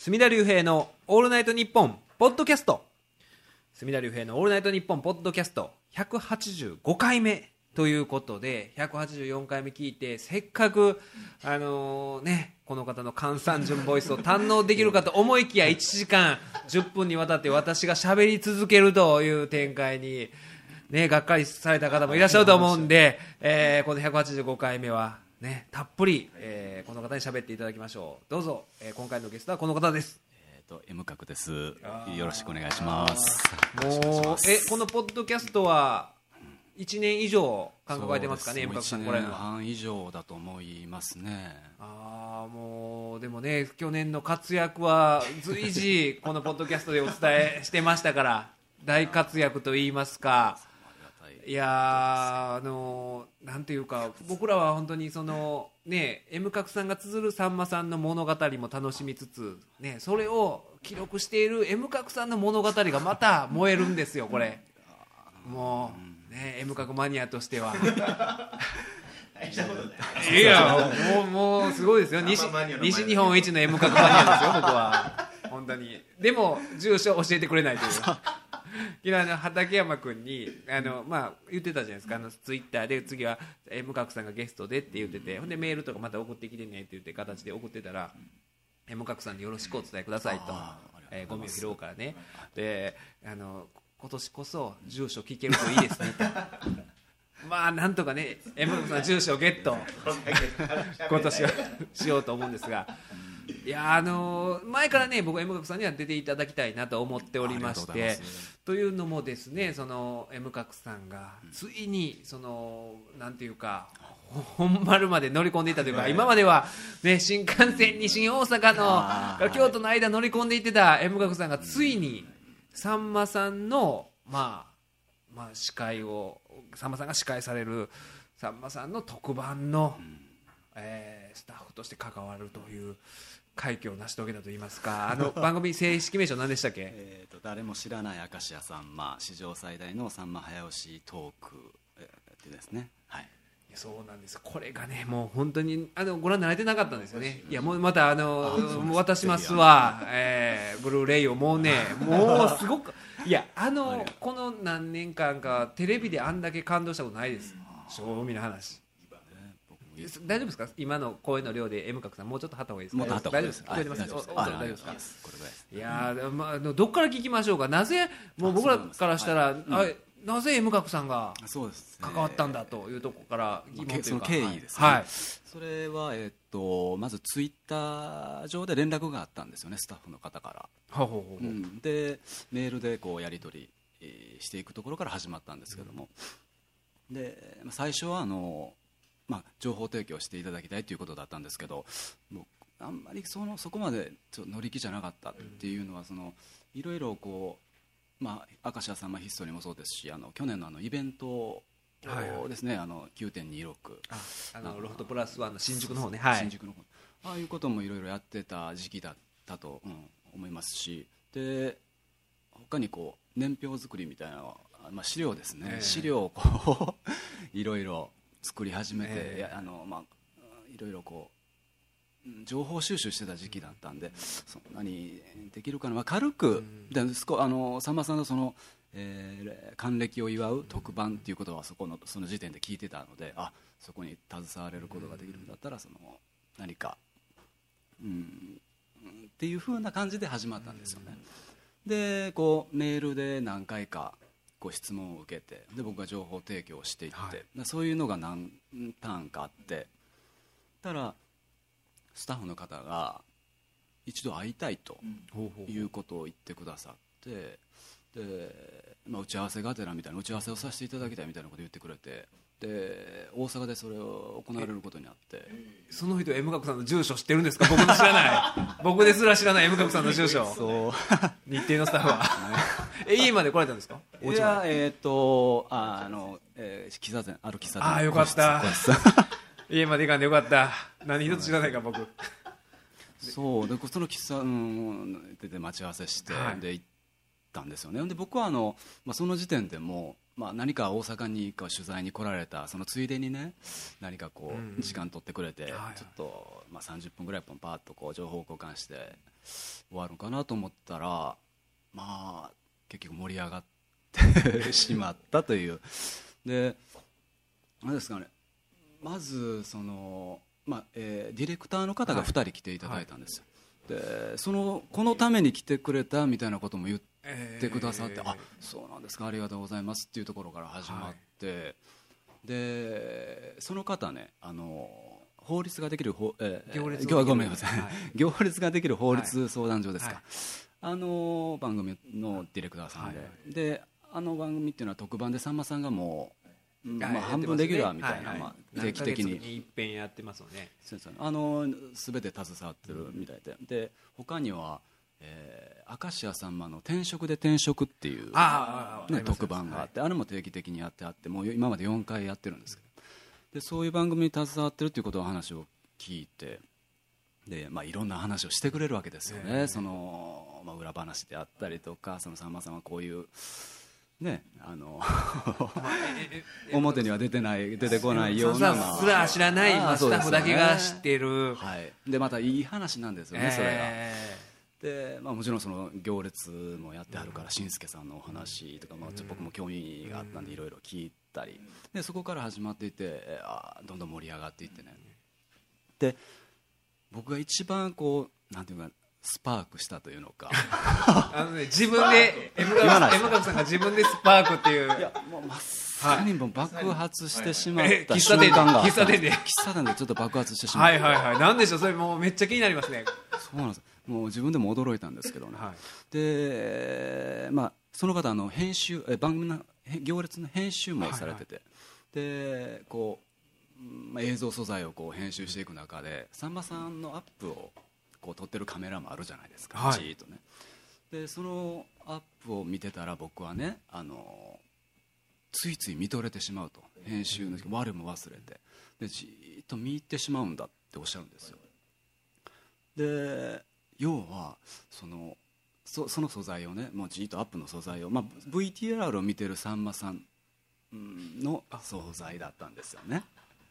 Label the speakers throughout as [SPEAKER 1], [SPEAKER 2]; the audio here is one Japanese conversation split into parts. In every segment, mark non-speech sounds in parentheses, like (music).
[SPEAKER 1] 隅田隆平の「オールナイトニッポン」ポッドキャスト。隅田隆平の「オールナイトニッポン」ポッドキャスト。185回目ということで184回目聞いてせっかくあのねこの方の関三順ボイスを堪能できるかと思いきや1時間10分にわたって私が喋り続けるという展開にねがっかりされた方もいらっしゃると思うんで、えーこの185回目はねたっぷり、えーこの方に喋っていただきましょうどうぞ、えー今回のゲストはこの方です
[SPEAKER 2] えっ、と M 角です。よろしくお願いします。
[SPEAKER 1] もうえこのポッドキャストは1年以上間隔空いてますかね M 角さんこ
[SPEAKER 2] 1
[SPEAKER 1] れの
[SPEAKER 2] 年半以上だと思いますね。
[SPEAKER 1] ああもうでもね去年の活躍は随時このポッドキャストでお伝えしてましたから大活躍と言いますか
[SPEAKER 2] い。
[SPEAKER 1] いやーあのーなんていうか僕らは本当にそのね M 角さんが綴るさんまさんの物語も楽しみつつねそれを記録している M 角さんの物語がまた燃えるんですよこれ。もうね M 角マニアとしては。い。やもうもうすごいですよ。西西日本一の M 角マニアですよ僕は。本当に。でも住所教えてくれないという (laughs) 昨日あの畠山君にあの、まあ、言ってたじゃないですか。あのツイッターで次は M 角さんがゲストでって言っててほんでメールとかまた送ってきてねって言って形で送ってたら M 角さんによろしくお伝えくださいと。えーゴミを拾うからね。であの今年こそ住所聞けるといいですねと。(laughs) まあなんとかね M 角さん住所をゲット。(laughs) 今年はしようと思うんですが。いやあのー前からね僕 M 角さんには出ていただきたいなと思っておりましてというのもですねその M 角さんがついにそのなんていうかほ本丸まで乗り込んでいたというか今まではね新幹線に新大阪の京都の間乗り込んでいってた M 角さんがついにさんまさんのまあまあ司会をさんまさんが司会されるさんまさんの特番の、えースタッフとして関わるという快挙を成し遂げたといいますか。(laughs) あの番組正式名称何でしたっけ？
[SPEAKER 2] えっ、と誰も知らない明石家さん。ま史上最大のさんま早押しトーク。えーでですね。はい。
[SPEAKER 1] そうなんです。これがねもう本当にあのご覧になれてなかったんですよね。い。やもうまたあの渡しますわ、えーブルーレイをもうねもうすごくいやあのこの何年間かテレビであんだけ感動したことないです。正味の話大丈夫ですか？今の声の量で M 角さんもうちょっと張った方がいいですか？大丈夫です大丈夫です。か？
[SPEAKER 2] はい。
[SPEAKER 1] やー、まあどっから聞きましょうか？なぜもう僕らからしたら、
[SPEAKER 2] あな
[SPEAKER 1] ぜ M 角さんが関わったんだというところから疑問というか、
[SPEAKER 2] その経緯ですね、
[SPEAKER 1] はい。
[SPEAKER 2] それは、えっとまずツイッター上で連絡があったんですよねスタッフの方から、
[SPEAKER 1] ほう
[SPEAKER 2] ん。でメールでこうやり取りえーしていくところから始まったんですけども、でまあ最初はあの、まあ、情報提供していただきたいということだったんですけどもうあんまりそのそこまでちょっと乗り気じゃなかったっていうのはそのいろいろこう、まあ、明石家さんまヒストリーもそうですしあの去年のあのイベントですね、あの9.26
[SPEAKER 1] ああのロフトプラスワンの新宿の方ね。はい。
[SPEAKER 2] 新宿の方。ああいうこともいろいろやってた時期だったと、うん思いますしで他にこう年表作りみたいなまあ、資料ですね、
[SPEAKER 1] ええ。
[SPEAKER 2] 資料をこう (laughs) いろいろ作り始めて、
[SPEAKER 1] ええ。
[SPEAKER 2] いやあのまあ、いろいろこううん情報収集してた時期だったんでそんなにできるかな、まあ、軽く、
[SPEAKER 1] うん。
[SPEAKER 2] で少あのさんまさんのその、えー還暦を祝う特番っていうことはそこのその時点で聞いてたのであそこに携われることができるんだったらその何か、うん、っていうふうな感じで始まったんですよね。でこうメールで何回かご質問を受けてで僕が情報提供をしていって、
[SPEAKER 1] はい。
[SPEAKER 2] でそういうのが何ターンかあってたらスタッフの方が一度会いたいということを言ってくださってで、まあ、打ち合わせがてらみたいな打ち合わせをさせていただきたいみたいなことを言ってくれてで大阪でそれを行われることになって。
[SPEAKER 1] その人 M 角さんの住所知ってるんですか？僕の知らない。(laughs) 僕ですら知らない M 角さんの住所。
[SPEAKER 2] そう。
[SPEAKER 1] 日程のスタッフは。え (laughs) 家まで来られたんですか？お
[SPEAKER 2] いやえっ、とああの、えー喫茶店ある喫茶店。
[SPEAKER 1] あーよかった。(laughs) 家まで行かんでよかった。何一つ知らないから僕。
[SPEAKER 2] そうでその喫茶うんでで待ち合わせして、
[SPEAKER 1] はい。
[SPEAKER 2] で行ったんですよね。で僕はあの、まあ、その時点でもうまあ、何か大阪にこう取材に来られたそのついでにね何かこ
[SPEAKER 1] う
[SPEAKER 2] 時間取ってくれて、ちょっと、まあ、30分ぐらいパッとこう情報交換して終わるかなと思ったらまあ結局盛り上がってしまったという。で何ですかね。まずその、まあえーディレクターの方が2人来ていただいたんですよ、でそのこのために来てくれたみたいなことも言ってくださって、
[SPEAKER 1] えー。
[SPEAKER 2] あそうなんですか。ありがとうございますっていうところから始まって、でその方ねあの法律ができる法、えー
[SPEAKER 1] 行列
[SPEAKER 2] 行ごめんなさい、
[SPEAKER 1] はい。
[SPEAKER 2] 行列ができる法律相談所ですか、
[SPEAKER 1] はい
[SPEAKER 2] あの番組のディレクターさんで、
[SPEAKER 1] はい
[SPEAKER 2] であの番組っていうのは特番でさんまさんがもう、まあ、半分レギュラーみたいな、まあ、定期的に。
[SPEAKER 1] 何ヶ月一遍やってますよね。
[SPEAKER 2] そうですあの全て携わってるみたいで。で他には、えー明石家さんまの「転職で転職」っていうね、特番があって、あれも定期的にやってあってもう今まで4回やってるんですけど。でそういう番組に携わってるっていうことの話を聞いてで、まあ、いろんな話をしてくれるわけですよね、
[SPEAKER 1] ええ。
[SPEAKER 2] そのまあ、裏話であったりとかそのさんまさんはこういう。ね、あの (laughs) 表には出てない出てこないような、まあ
[SPEAKER 1] すら知らない、スタッフだけが知ってる、
[SPEAKER 2] はい、でまたいい話なんですよね、それが。
[SPEAKER 1] え
[SPEAKER 2] で、まあ、もちろんその行列もやってはるからしんすけさんのお話とか、まあ、ちょっと僕も興味があったんでいろいろ聞いたり。でそこから始まっていってえあーどんどん盛り上がっていってね。で僕が一番こうなんていうかスパークしたというのか。
[SPEAKER 1] ー (laughs) あのね、自分で M
[SPEAKER 2] 言わない
[SPEAKER 1] ガムさんが自分でスパークっていう。
[SPEAKER 2] いやもうまさにもう爆発してしまっ
[SPEAKER 1] え
[SPEAKER 2] た
[SPEAKER 1] 喫茶店で
[SPEAKER 2] 瞬間が
[SPEAKER 1] 喫茶店で。
[SPEAKER 2] 喫茶店でちょっと爆発してしまって、
[SPEAKER 1] はいはいはい。なんでしょう？それもうめっちゃ気になりますね。
[SPEAKER 2] そうなんですもう自分でも驚いたんですけどね、
[SPEAKER 1] はい。
[SPEAKER 2] で、まあ、その方あの編集え番組のへ行列の編集もされてて、でこう、うんまあ、映像素材をこう編集していく中でさんまさんのアップをこう撮ってるカメラもあるじゃないですか、
[SPEAKER 1] はい。
[SPEAKER 2] じーっとね。でそのアップを見てたら僕はねあのついつい見とれてしまうと。編集の我も忘れて。でじーっと見入ってしまうんだっておっしゃるんですよ。で要はそのそその素材をねもうじーっとアップの素材を、まあ、VTR を見てるさんまさんの素材だったんですよね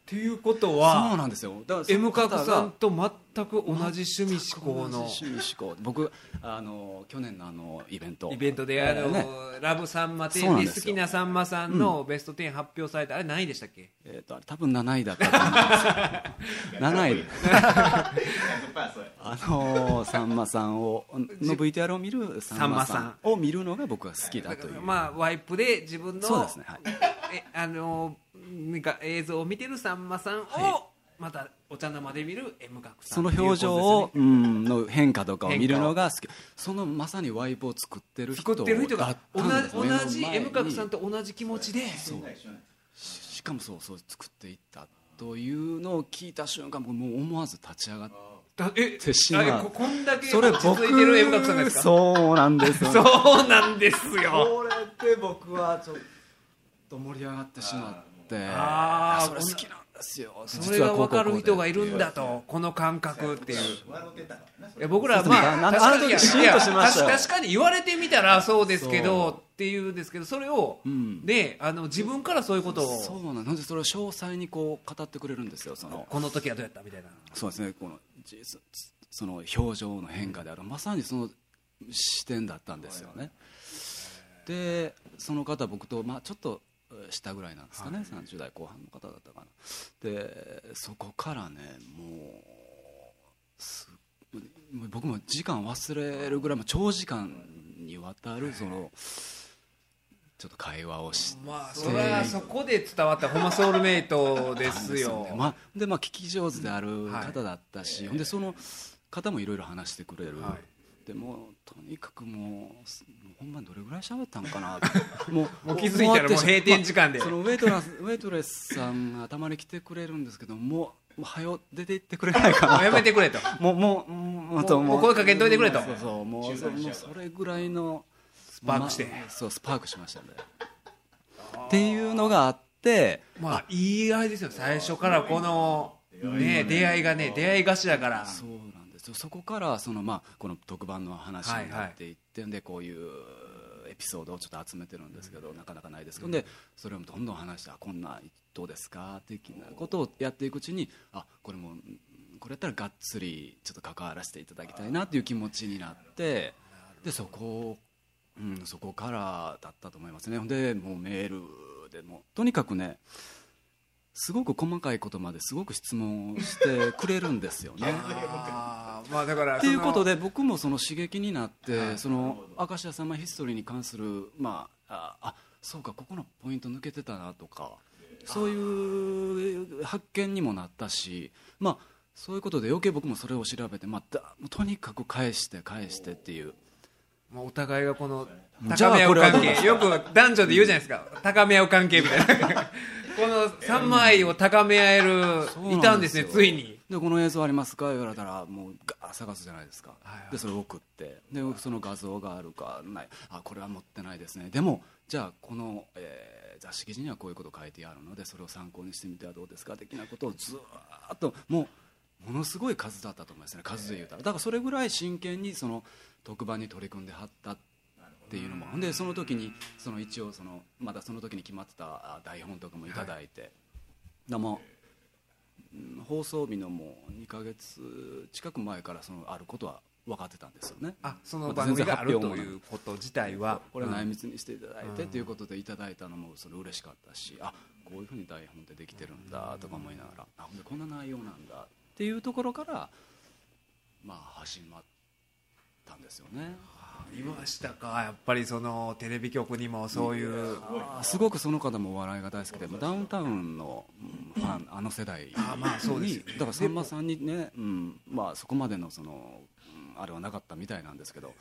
[SPEAKER 1] っていうこと
[SPEAKER 2] そう
[SPEAKER 1] は
[SPEAKER 2] なんですよ。だから
[SPEAKER 1] M
[SPEAKER 2] 方
[SPEAKER 1] 角さんと全く同じ趣味思考の
[SPEAKER 2] 趣味思考。僕あの去年のあのイベント。
[SPEAKER 1] イベントであの、
[SPEAKER 2] ね。
[SPEAKER 1] ラブさんま
[SPEAKER 2] そうなん
[SPEAKER 1] 10
[SPEAKER 2] ですよ。
[SPEAKER 1] 好きなさんまさんのベスト10発表された、あれ何位でしたっけ？
[SPEAKER 2] えー、とあれ多分7位だったと思うんですよ。7位。あのーさんまさんをの VTR を見るさんまさんを見るのが僕は好きだという。
[SPEAKER 1] まあワイプで自分の
[SPEAKER 2] そうですねはい。
[SPEAKER 1] えあのなんか映像を見てるさんまさんを、
[SPEAKER 2] はい。
[SPEAKER 1] またお茶の間で見る M 角さん
[SPEAKER 2] その表情を、
[SPEAKER 1] っていう
[SPEAKER 2] うん、の変化とかを見るのが好き。そのまさにワイプを作ってる人
[SPEAKER 1] ことですね作ってる人
[SPEAKER 2] だ
[SPEAKER 1] が同じ同じ M 角さんと同じ気持ちで。
[SPEAKER 2] そう。ししかもそうそう作っていったというのを聞いた瞬間僕もう思わず立ち上がって
[SPEAKER 1] だえ
[SPEAKER 2] てしまう。
[SPEAKER 1] あここんだけ
[SPEAKER 2] それ
[SPEAKER 1] 落ち
[SPEAKER 2] 僕
[SPEAKER 1] 着いてる M 角さんがですか？
[SPEAKER 2] そうなんですよ。(laughs)
[SPEAKER 1] そうなんですよ。
[SPEAKER 2] これで僕はちょっと盛り上がってしまって。
[SPEAKER 1] あー
[SPEAKER 2] それ好きなんですよ。
[SPEAKER 1] それが分かる人がいるんだとこの感覚っていう。いや僕らはまあ
[SPEAKER 2] な
[SPEAKER 1] 確かに。いや
[SPEAKER 2] あの時シーンとしましたよ。
[SPEAKER 1] いや確かに言われてみたらそうですけ
[SPEAKER 2] そ
[SPEAKER 1] どっていうんですけどそれを、
[SPEAKER 2] ん。
[SPEAKER 1] であの自分からそういうことを。
[SPEAKER 2] そうなんでそれを詳細にこう語ってくれるんですよその。
[SPEAKER 1] この時はどうやったみたいな。
[SPEAKER 2] そうですね。このその表情の変化である。まさにその視点だったんですよね。でその方僕と、まあ、ちょっと下ぐらいなんですかね、30代後半の方だったかなでそこからねもう僕も時間忘れるぐらい長時間にわたるそのちょっと会話をして。
[SPEAKER 1] まあそれはそこで伝わったホマソウルメイトですよ。(laughs)
[SPEAKER 2] ね。まあ、でまあ聞き上手である方だったし、ほんでその方もいろいろ話してくれる、
[SPEAKER 1] は
[SPEAKER 2] でもとにかくもうすほんまにどれぐらい喋ったんかな (laughs) もう
[SPEAKER 1] もう気づいたらもう閉店時間で。
[SPEAKER 2] まあそのウェイトラスウェイトレスさんがたまに来てくれるんですけどもうもう早う出て行ってくれないかな (laughs)
[SPEAKER 1] もうやめてくれと。
[SPEAKER 2] もうもうもう
[SPEAKER 1] もうもう声かけんといてくれと。
[SPEAKER 2] そうそうもうそもうそれぐらいのス
[SPEAKER 1] パークして
[SPEAKER 2] そうスパークしましたね。っていうのがあって
[SPEAKER 1] まあいいあれですよ。最初からこのね出会いがね出会い頭から。
[SPEAKER 2] そうそこからその、まあ、この特番の話になっていって、でこういうエピピソードをちょっと集めてるんですけど、なかなかないですけど、でそれをどんどん話してあこんなどうですか？的なことをやっていくうちにあこれもこれやったらがっつりちょっと関わらせていただきたいなっていう気持ちになってでそこうん、そこからだったと思いますね。でもうメールでもとにかくねすごく細かいことまですごく質問をしてくれるんですよね。(laughs)
[SPEAKER 1] まあだから
[SPEAKER 2] っていうこと
[SPEAKER 1] で
[SPEAKER 2] で僕もその刺激になってその明石家さんまヒストリーに関するまあああそうかここのポイント抜けてたなとかそういう発見にもなったしまあそういうことで余計僕もそれを調べて、まあ、だとにかく返して返してっていう。
[SPEAKER 1] まあお互いがこの高め合う関係。よく男女で言うじゃないですか。高め合う関係みたいなこの三枚を高め合えるいたんですねついに。
[SPEAKER 2] でこの映像ありますか言われたらもうガーッ探すじゃないですか、
[SPEAKER 1] はいはい。
[SPEAKER 2] でそれを送って。でその画像があるかない。あこれは持ってないですね。でもじゃあこの、えー雑誌記事にはこういうこと書いてあるのでそれを参考にしてみてはどうですか的なことをずーっともうものすごい数だったと思いますね。数で言うたら。だからそれぐらい真剣にその特番に取り組んではったっていうのも。でその時にその一応そのまだその時に決まってたあ台本とかもいただいて、でもうん放送日のもう2ヶ月近く前からそのあることは分かってたんですよね。
[SPEAKER 1] あその番組があるということ自体は。
[SPEAKER 2] これは内
[SPEAKER 1] うん。
[SPEAKER 2] 密にしていただいてということでいただいたのもそれ嬉しかったしあこういうふうに台本ってできてるんだとか思いながらあほんでこんな内容なんだっていうところからまあ始まったんですよね
[SPEAKER 1] いましたか？やっぱりそのテレビ局にもそういう。
[SPEAKER 2] あすごくその方もお笑いが大好きでダウンタウンのうんファンあの世代
[SPEAKER 1] あまあそうです
[SPEAKER 2] にだからさんまさんにね、うんまあ、そこまでのその、うんあれはなかったみたいなんですけど。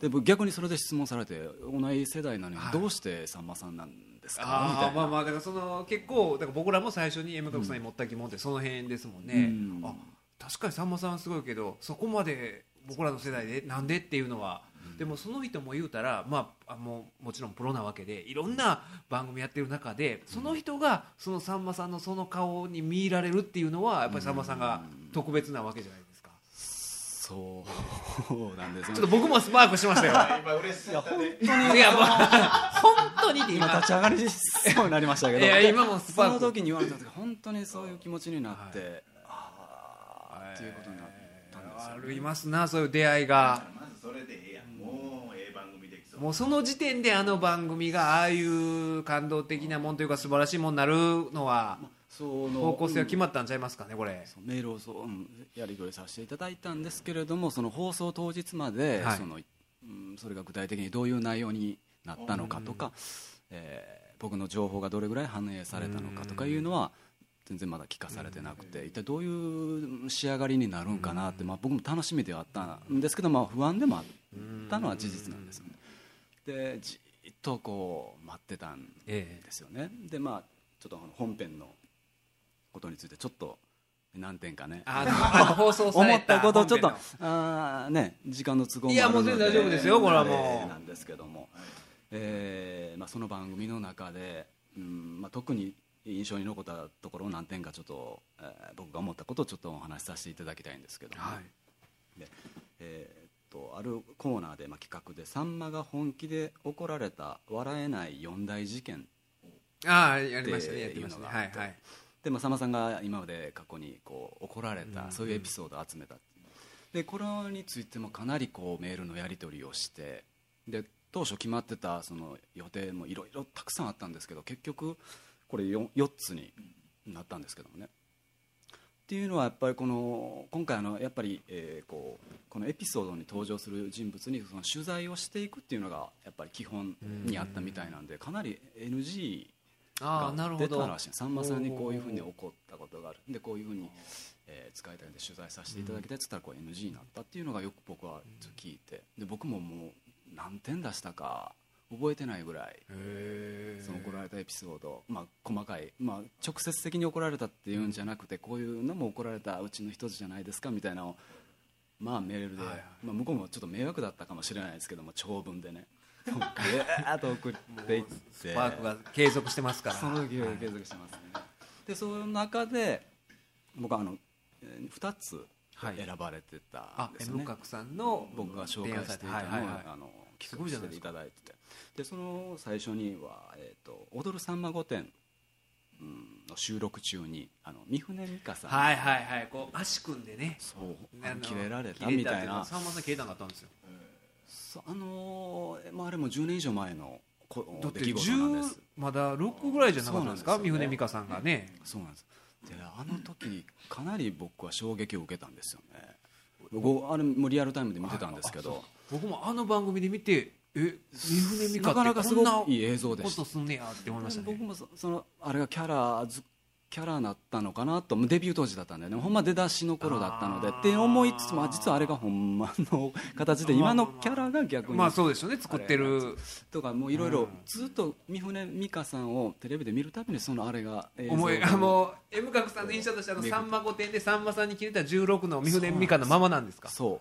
[SPEAKER 2] で僕逆にそれで質問されて同じ世代なのに
[SPEAKER 1] はい。
[SPEAKER 2] どうしてさんまさんなんですか、み
[SPEAKER 1] あ
[SPEAKER 2] たいな。
[SPEAKER 1] あまあまあだからその結構だから僕らも最初に M 角さんに持った疑問ってその辺ですもんね、
[SPEAKER 2] うん。
[SPEAKER 1] あ確かにさんまさんすごいけどそこまで僕らの世代でなんでっていうのは、でもその人も言うたら、まあ、あもうもちろんプロなわけでいろんな番組やってる中でその人がそのさんまさんのその顔に見入られるっていうのはやっぱりさんまさんが特別なわけじゃないですか、
[SPEAKER 2] そうなんですよ。
[SPEAKER 1] ちょっと僕もスパークしましたよ。(laughs)
[SPEAKER 3] 今嬉しさで
[SPEAKER 1] いや本当に今
[SPEAKER 2] 今。立ち上がりそうになりましたけど。
[SPEAKER 1] いや今もスパーク。
[SPEAKER 2] その時に言われた時本当にそういう気持ちになって、ああっていうことになったんですよ、
[SPEAKER 1] ありますなそういう出会いが。
[SPEAKER 3] まずそれでもうそ
[SPEAKER 1] の時点であの番組がああいう感動的なもんというか素晴らしいもんになるのは
[SPEAKER 2] その
[SPEAKER 1] 方向性は決まったんちゃいますかねこれ。
[SPEAKER 2] メールをそう、うんやり取りさせていただいたんですけれどもその放送当日まで、
[SPEAKER 1] はい。
[SPEAKER 2] そのうん、それが具体的にどういう内容になったのかとか、えー僕の情報がどれぐらい反映されたのかとかいうのは全然まだ聞かされてなくて一体どういう仕上がりになるんかなって、まあ、僕も楽しみではあったんですけど、まあ、不安でもあったのは事実なんですよね。でじっとこう待ってたん
[SPEAKER 1] え
[SPEAKER 2] ですよね。でまあちょっと本編のことについてちょっと何点かね。
[SPEAKER 1] あ放送さ
[SPEAKER 2] 思った
[SPEAKER 1] れた
[SPEAKER 2] ことをちょっと
[SPEAKER 1] 本
[SPEAKER 2] あーね時間の都合も
[SPEAKER 1] いや
[SPEAKER 2] あるので
[SPEAKER 1] もう全然大丈夫ですよこれはもう。
[SPEAKER 2] なんですけども、えーまあ、その番組の中で、うんまあ、特に印象に残ったところを何点かちょっと、えー僕が思ったことをちょっとお話しさせていただきたいんですけども、
[SPEAKER 1] はい。
[SPEAKER 2] でえーっとあるコーナーで、まあ、企画で「さんまが本気で怒られた笑えない四大事件」
[SPEAKER 1] ああやりましたねやってましたね。はいはい。
[SPEAKER 2] で、まあ、さんまさんが今まで過去にこう怒られた、
[SPEAKER 1] うん
[SPEAKER 2] そういうエピソードを集めた。でこれについてもかなりこうメールのやり取りをしてで当初決まってたその予定もいろいろたくさんあったんですけど結局これ 4, 4つになったんですけどもねっていうのはやっぱりこの今回あのやっぱり、えーこうこのエピソードに登場する人物にその取材をしていくっていうのがやっぱり基本にあったみたいなんでかなり NG
[SPEAKER 1] ああなるほど。
[SPEAKER 2] 出たらしい。さんまさんにこういうふうに起こったことがある。でこういうふうに、えー使いたいんで取材させていただきたいっつったらこう NG になったっていうのがよく僕は聞いて。で僕ももう何点出したか覚えてないぐらいその怒られたエピソード、まあ、細かい、まあ、直接的に怒られたっていうんじゃなくてこういうのも怒られたうちの一つじゃないですかみたいなのをまあメールで、
[SPEAKER 1] はいはい。
[SPEAKER 2] まあ、向こうもちょっと迷惑だったかもしれないですけども長文でねぐわーっと送っていって。
[SPEAKER 1] スパークが継続してますから。
[SPEAKER 2] その時は継続してますね、でその中で僕はあの2つ
[SPEAKER 1] はい。
[SPEAKER 2] 選ばれてた
[SPEAKER 1] あ
[SPEAKER 2] んですよ
[SPEAKER 1] M
[SPEAKER 2] ね、
[SPEAKER 1] 角さんの
[SPEAKER 2] 僕が紹介していたのは、
[SPEAKER 1] はいはいはい。
[SPEAKER 2] あの企画していただいててでその最初には「えー、と踊るさんま御殿」うんの収録中にあの三船美佳さん。
[SPEAKER 1] はいはいはい。こう足組んでね。
[SPEAKER 2] そう切れられたみたいな。
[SPEAKER 1] さんまさん切れかったんですよ。
[SPEAKER 2] あのーまあ、あれも10年以上前のこ
[SPEAKER 1] だって
[SPEAKER 2] 出来事なんです。
[SPEAKER 1] 10まだ6ぐらいじゃなかったんですか？
[SPEAKER 2] ね
[SPEAKER 1] 三船美佳さんがね。
[SPEAKER 2] そうなんです。であの時にかなり僕は衝撃を受けたんですよね。ごあれもリアルタイムで見てたんですけど。
[SPEAKER 1] 僕もあの番組で見てえ三船美佳
[SPEAKER 2] なかな
[SPEAKER 1] ってこんない
[SPEAKER 2] いい映像でした
[SPEAKER 1] ことすんねやって思いましたね。
[SPEAKER 2] 僕もそそのあれがキャラずキャラなったのかなと。デビュー当時だったんでね。ほんま出だしの頃だったので。って思いつつもあ実はあれがほんまの形で今のキャラが逆に
[SPEAKER 1] まあそうですよね。作ってる。
[SPEAKER 2] とかもういろいうろ
[SPEAKER 1] ん。
[SPEAKER 2] ずっと三船美佳さんをテレビで見るたびにそのあれが
[SPEAKER 1] 思い
[SPEAKER 2] が (laughs)
[SPEAKER 1] あもう M 角さんの印象としてあのさんま御殿でさんまさんに切れた16の三船美佳のままなんですか？
[SPEAKER 2] そ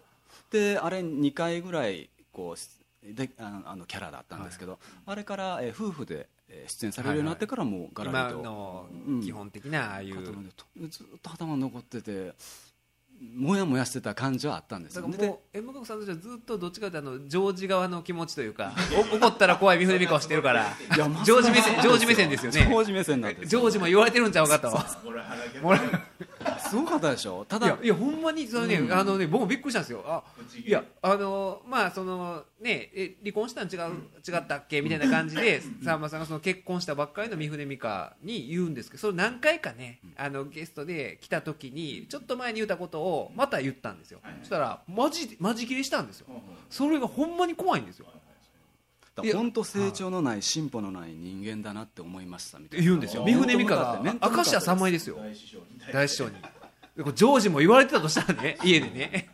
[SPEAKER 2] う。であれ2回ぐらいこうしでああのキャラだったんですけど、あれから、えー夫婦でえー出演されるようになってからもうガラ
[SPEAKER 1] 今
[SPEAKER 2] リと、
[SPEAKER 1] の
[SPEAKER 2] うん。
[SPEAKER 1] 基本的なああいう
[SPEAKER 2] 方でと。ずっと頭に残っててもやもやしてた感じはあったんですよ。で
[SPEAKER 1] だからもう M 角さんとしてはずっとどっちかというとあのジョージ側の気持ちというかお怒ったら怖い三船美佳をしてるから。
[SPEAKER 2] いやま
[SPEAKER 1] ジョージ目線ジョージ目線ですよね。
[SPEAKER 2] ジョージ目線なんです
[SPEAKER 1] ジョージも言われてるんちゃうかと
[SPEAKER 2] すごかったでしょ？ただ
[SPEAKER 1] いやいやほんまにそのね、
[SPEAKER 2] うん。
[SPEAKER 1] あのね僕もびっくりしたんですよ。あいやあのまあそのねえ離婚したん違う違ったっけ？みたいな感じでさんまさんがその結婚したばっかりの三船美佳に言うんですけどそれ何回かねあのゲストで来た時にちょっと前に言ったことをまた言ったんですよ、そしたらマジマジ切れしたんですよ。それがほんまに怖いんですよ。いや
[SPEAKER 2] 本当成長のない進歩のない人間だなって思いましたみたいな。
[SPEAKER 1] 言うんですよ。三船美佳が明石家三枚ですよ。
[SPEAKER 3] 大師匠に
[SPEAKER 1] ジョージも言われてたとしたらね (laughs) 家でね。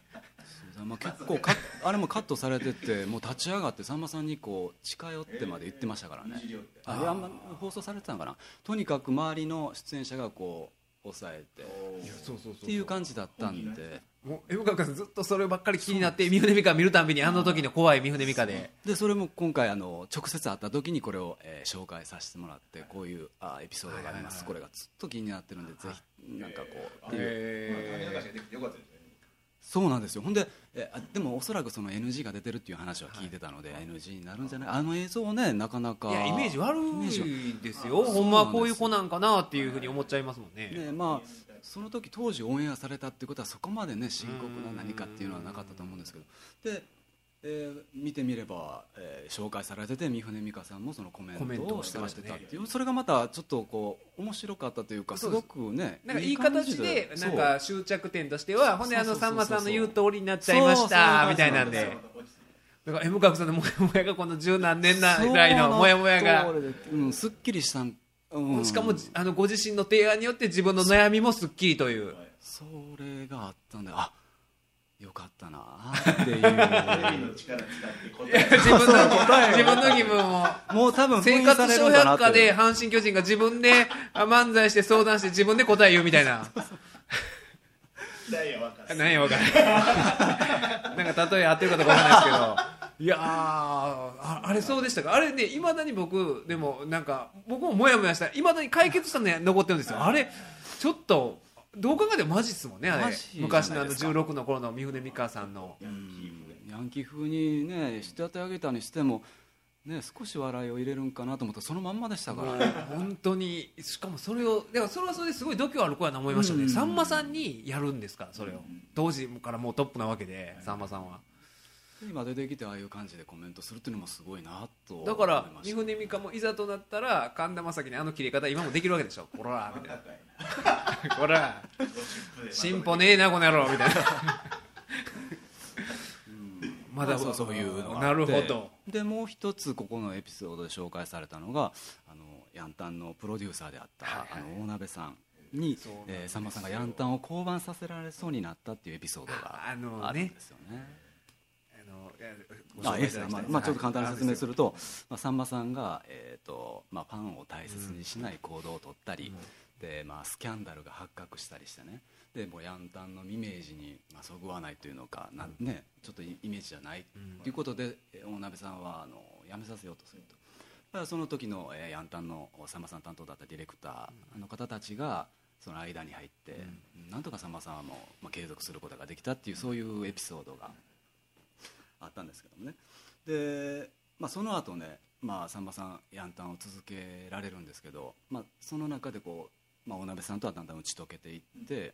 [SPEAKER 2] まあ、結構カッ (laughs) あれもカットされててもう立ち上がってさんまさんにこう近寄ってまで言ってましたからね。あれあんま放送されてたのかな。とにかく周りの出演者がこう抑えて。っていう感じだったんで
[SPEAKER 1] もう角さんずっとそればっかり気になって三船美佳見るたんびにあの時の怖い三船美佳で。
[SPEAKER 2] でそれも今回あの直接会った時にこれを、えー紹介させてもらってこういうあエピソードがあります、これがずっと気になってるんでぜひなんかこうっていう
[SPEAKER 3] まあ種明かしができて。よかったですね
[SPEAKER 2] そうなんですよ。ほんでえあでもおそらくその NG が出てるっていう話は聞いてたので、NG になるんじゃない？あの映像ねなかなか
[SPEAKER 1] いやイメージ悪いですよ。ほんまはこういう子なんかなっていうふうに思っちゃいますもんね。
[SPEAKER 2] ねまあその時当時オンエアされたっていうことはそこまでね深刻な何かっていうのはなかったと思うんですけど。で、えー見てみれば、えー紹介されてて三船美佳さんもそのコメ
[SPEAKER 1] ントをしてましてた
[SPEAKER 2] っていうそれがまたちょっとこう面白かったというかす。ごくね
[SPEAKER 1] なんかいい
[SPEAKER 2] 感
[SPEAKER 1] 形
[SPEAKER 2] じ
[SPEAKER 1] でなんか終着点としてはほんであのさんまさんの言う通りになっちゃいましたみたいなんで。だから M 角さんのモヤモヤがこの十何年なぐらいのモヤモヤが。
[SPEAKER 2] うん、すっきりしたん、うん、
[SPEAKER 1] しかもあのご自身の提案によって自分の悩みもすっきりという。
[SPEAKER 2] それがあったんであよかったな。っていう。(laughs)
[SPEAKER 1] 自分の自分の気分を。
[SPEAKER 2] もう多分
[SPEAKER 1] 生活小百科で阪神・巨人が自分であ漫才して相談して自分で答え言うみたいな。
[SPEAKER 3] ダイヤ分からん。
[SPEAKER 1] 何やわかん。ないなんか例え合ってるかどうかわかんないですけどいやーああれそうでしたか。あれねいまだに僕でもなんか僕もモヤモヤした。いまだに解決したのね残ってるんですよ。あれちょっとどう考えてもマジっすもんねあれ。昔のあの
[SPEAKER 2] ですか。
[SPEAKER 1] 16の頃の三船美佳さんの。
[SPEAKER 2] ヤンキー風にねしてってあげたにしてもね少し笑いを入れるんかなと思ったらそのまんまでしたから。
[SPEAKER 1] もう本当にしかもそれをでもそれはそれですごい度胸ある子やな思いましたね、
[SPEAKER 2] うん。
[SPEAKER 1] さんまさんにやるんですからそれを。当時からもうトップなわけでさんまさんは
[SPEAKER 2] 今出てきてああいう感じでコメントするっていうのもすごいなと
[SPEAKER 1] だから三船美佳もいざとなったら神田正輝にあの切り方今もできるわけでしょ。(laughs) こら。みたいなこら進歩ねえなこの野郎みたいな。まだ
[SPEAKER 2] そうそういうのが
[SPEAKER 1] なるほど。
[SPEAKER 2] でもう一つここのエピソードで紹介されたのがあのヤンタンのプロデューサーであった、
[SPEAKER 1] はいはい。
[SPEAKER 2] あの大鍋さんにえーさんまさんがヤンタンを降板させられそうになったっていうエピソードが
[SPEAKER 1] あのね。
[SPEAKER 2] あるんですよね。
[SPEAKER 1] あのいい
[SPEAKER 2] まあまあ、ちょっと簡単に説明す
[SPEAKER 1] る
[SPEAKER 2] ると、まあ、さんまさんが、えーとまあ、ファンを大切にしない行動を取ったり、でまあ、スキャンダルが発覚したりしてね。でもうヤンタンのイメージに、まあ、そぐわないというのかなん、ね、ちょっとイメージじゃないということで、えー大鍋さんはあの辞めさせようとすると。その時の、えーヤンタンのさんまさん担当だったディレクターの方たちがその間に入って、なんとかさんまさんはもう、まあ、継続することができたっていうそういうエピソードがあったんですけどもね。で、まあ、その後ね、まあ、さんまさんヤンタンを続けられるんですけど、まあ、その中でこう、まあ、大鍋さんとはだんだん打ち解けていって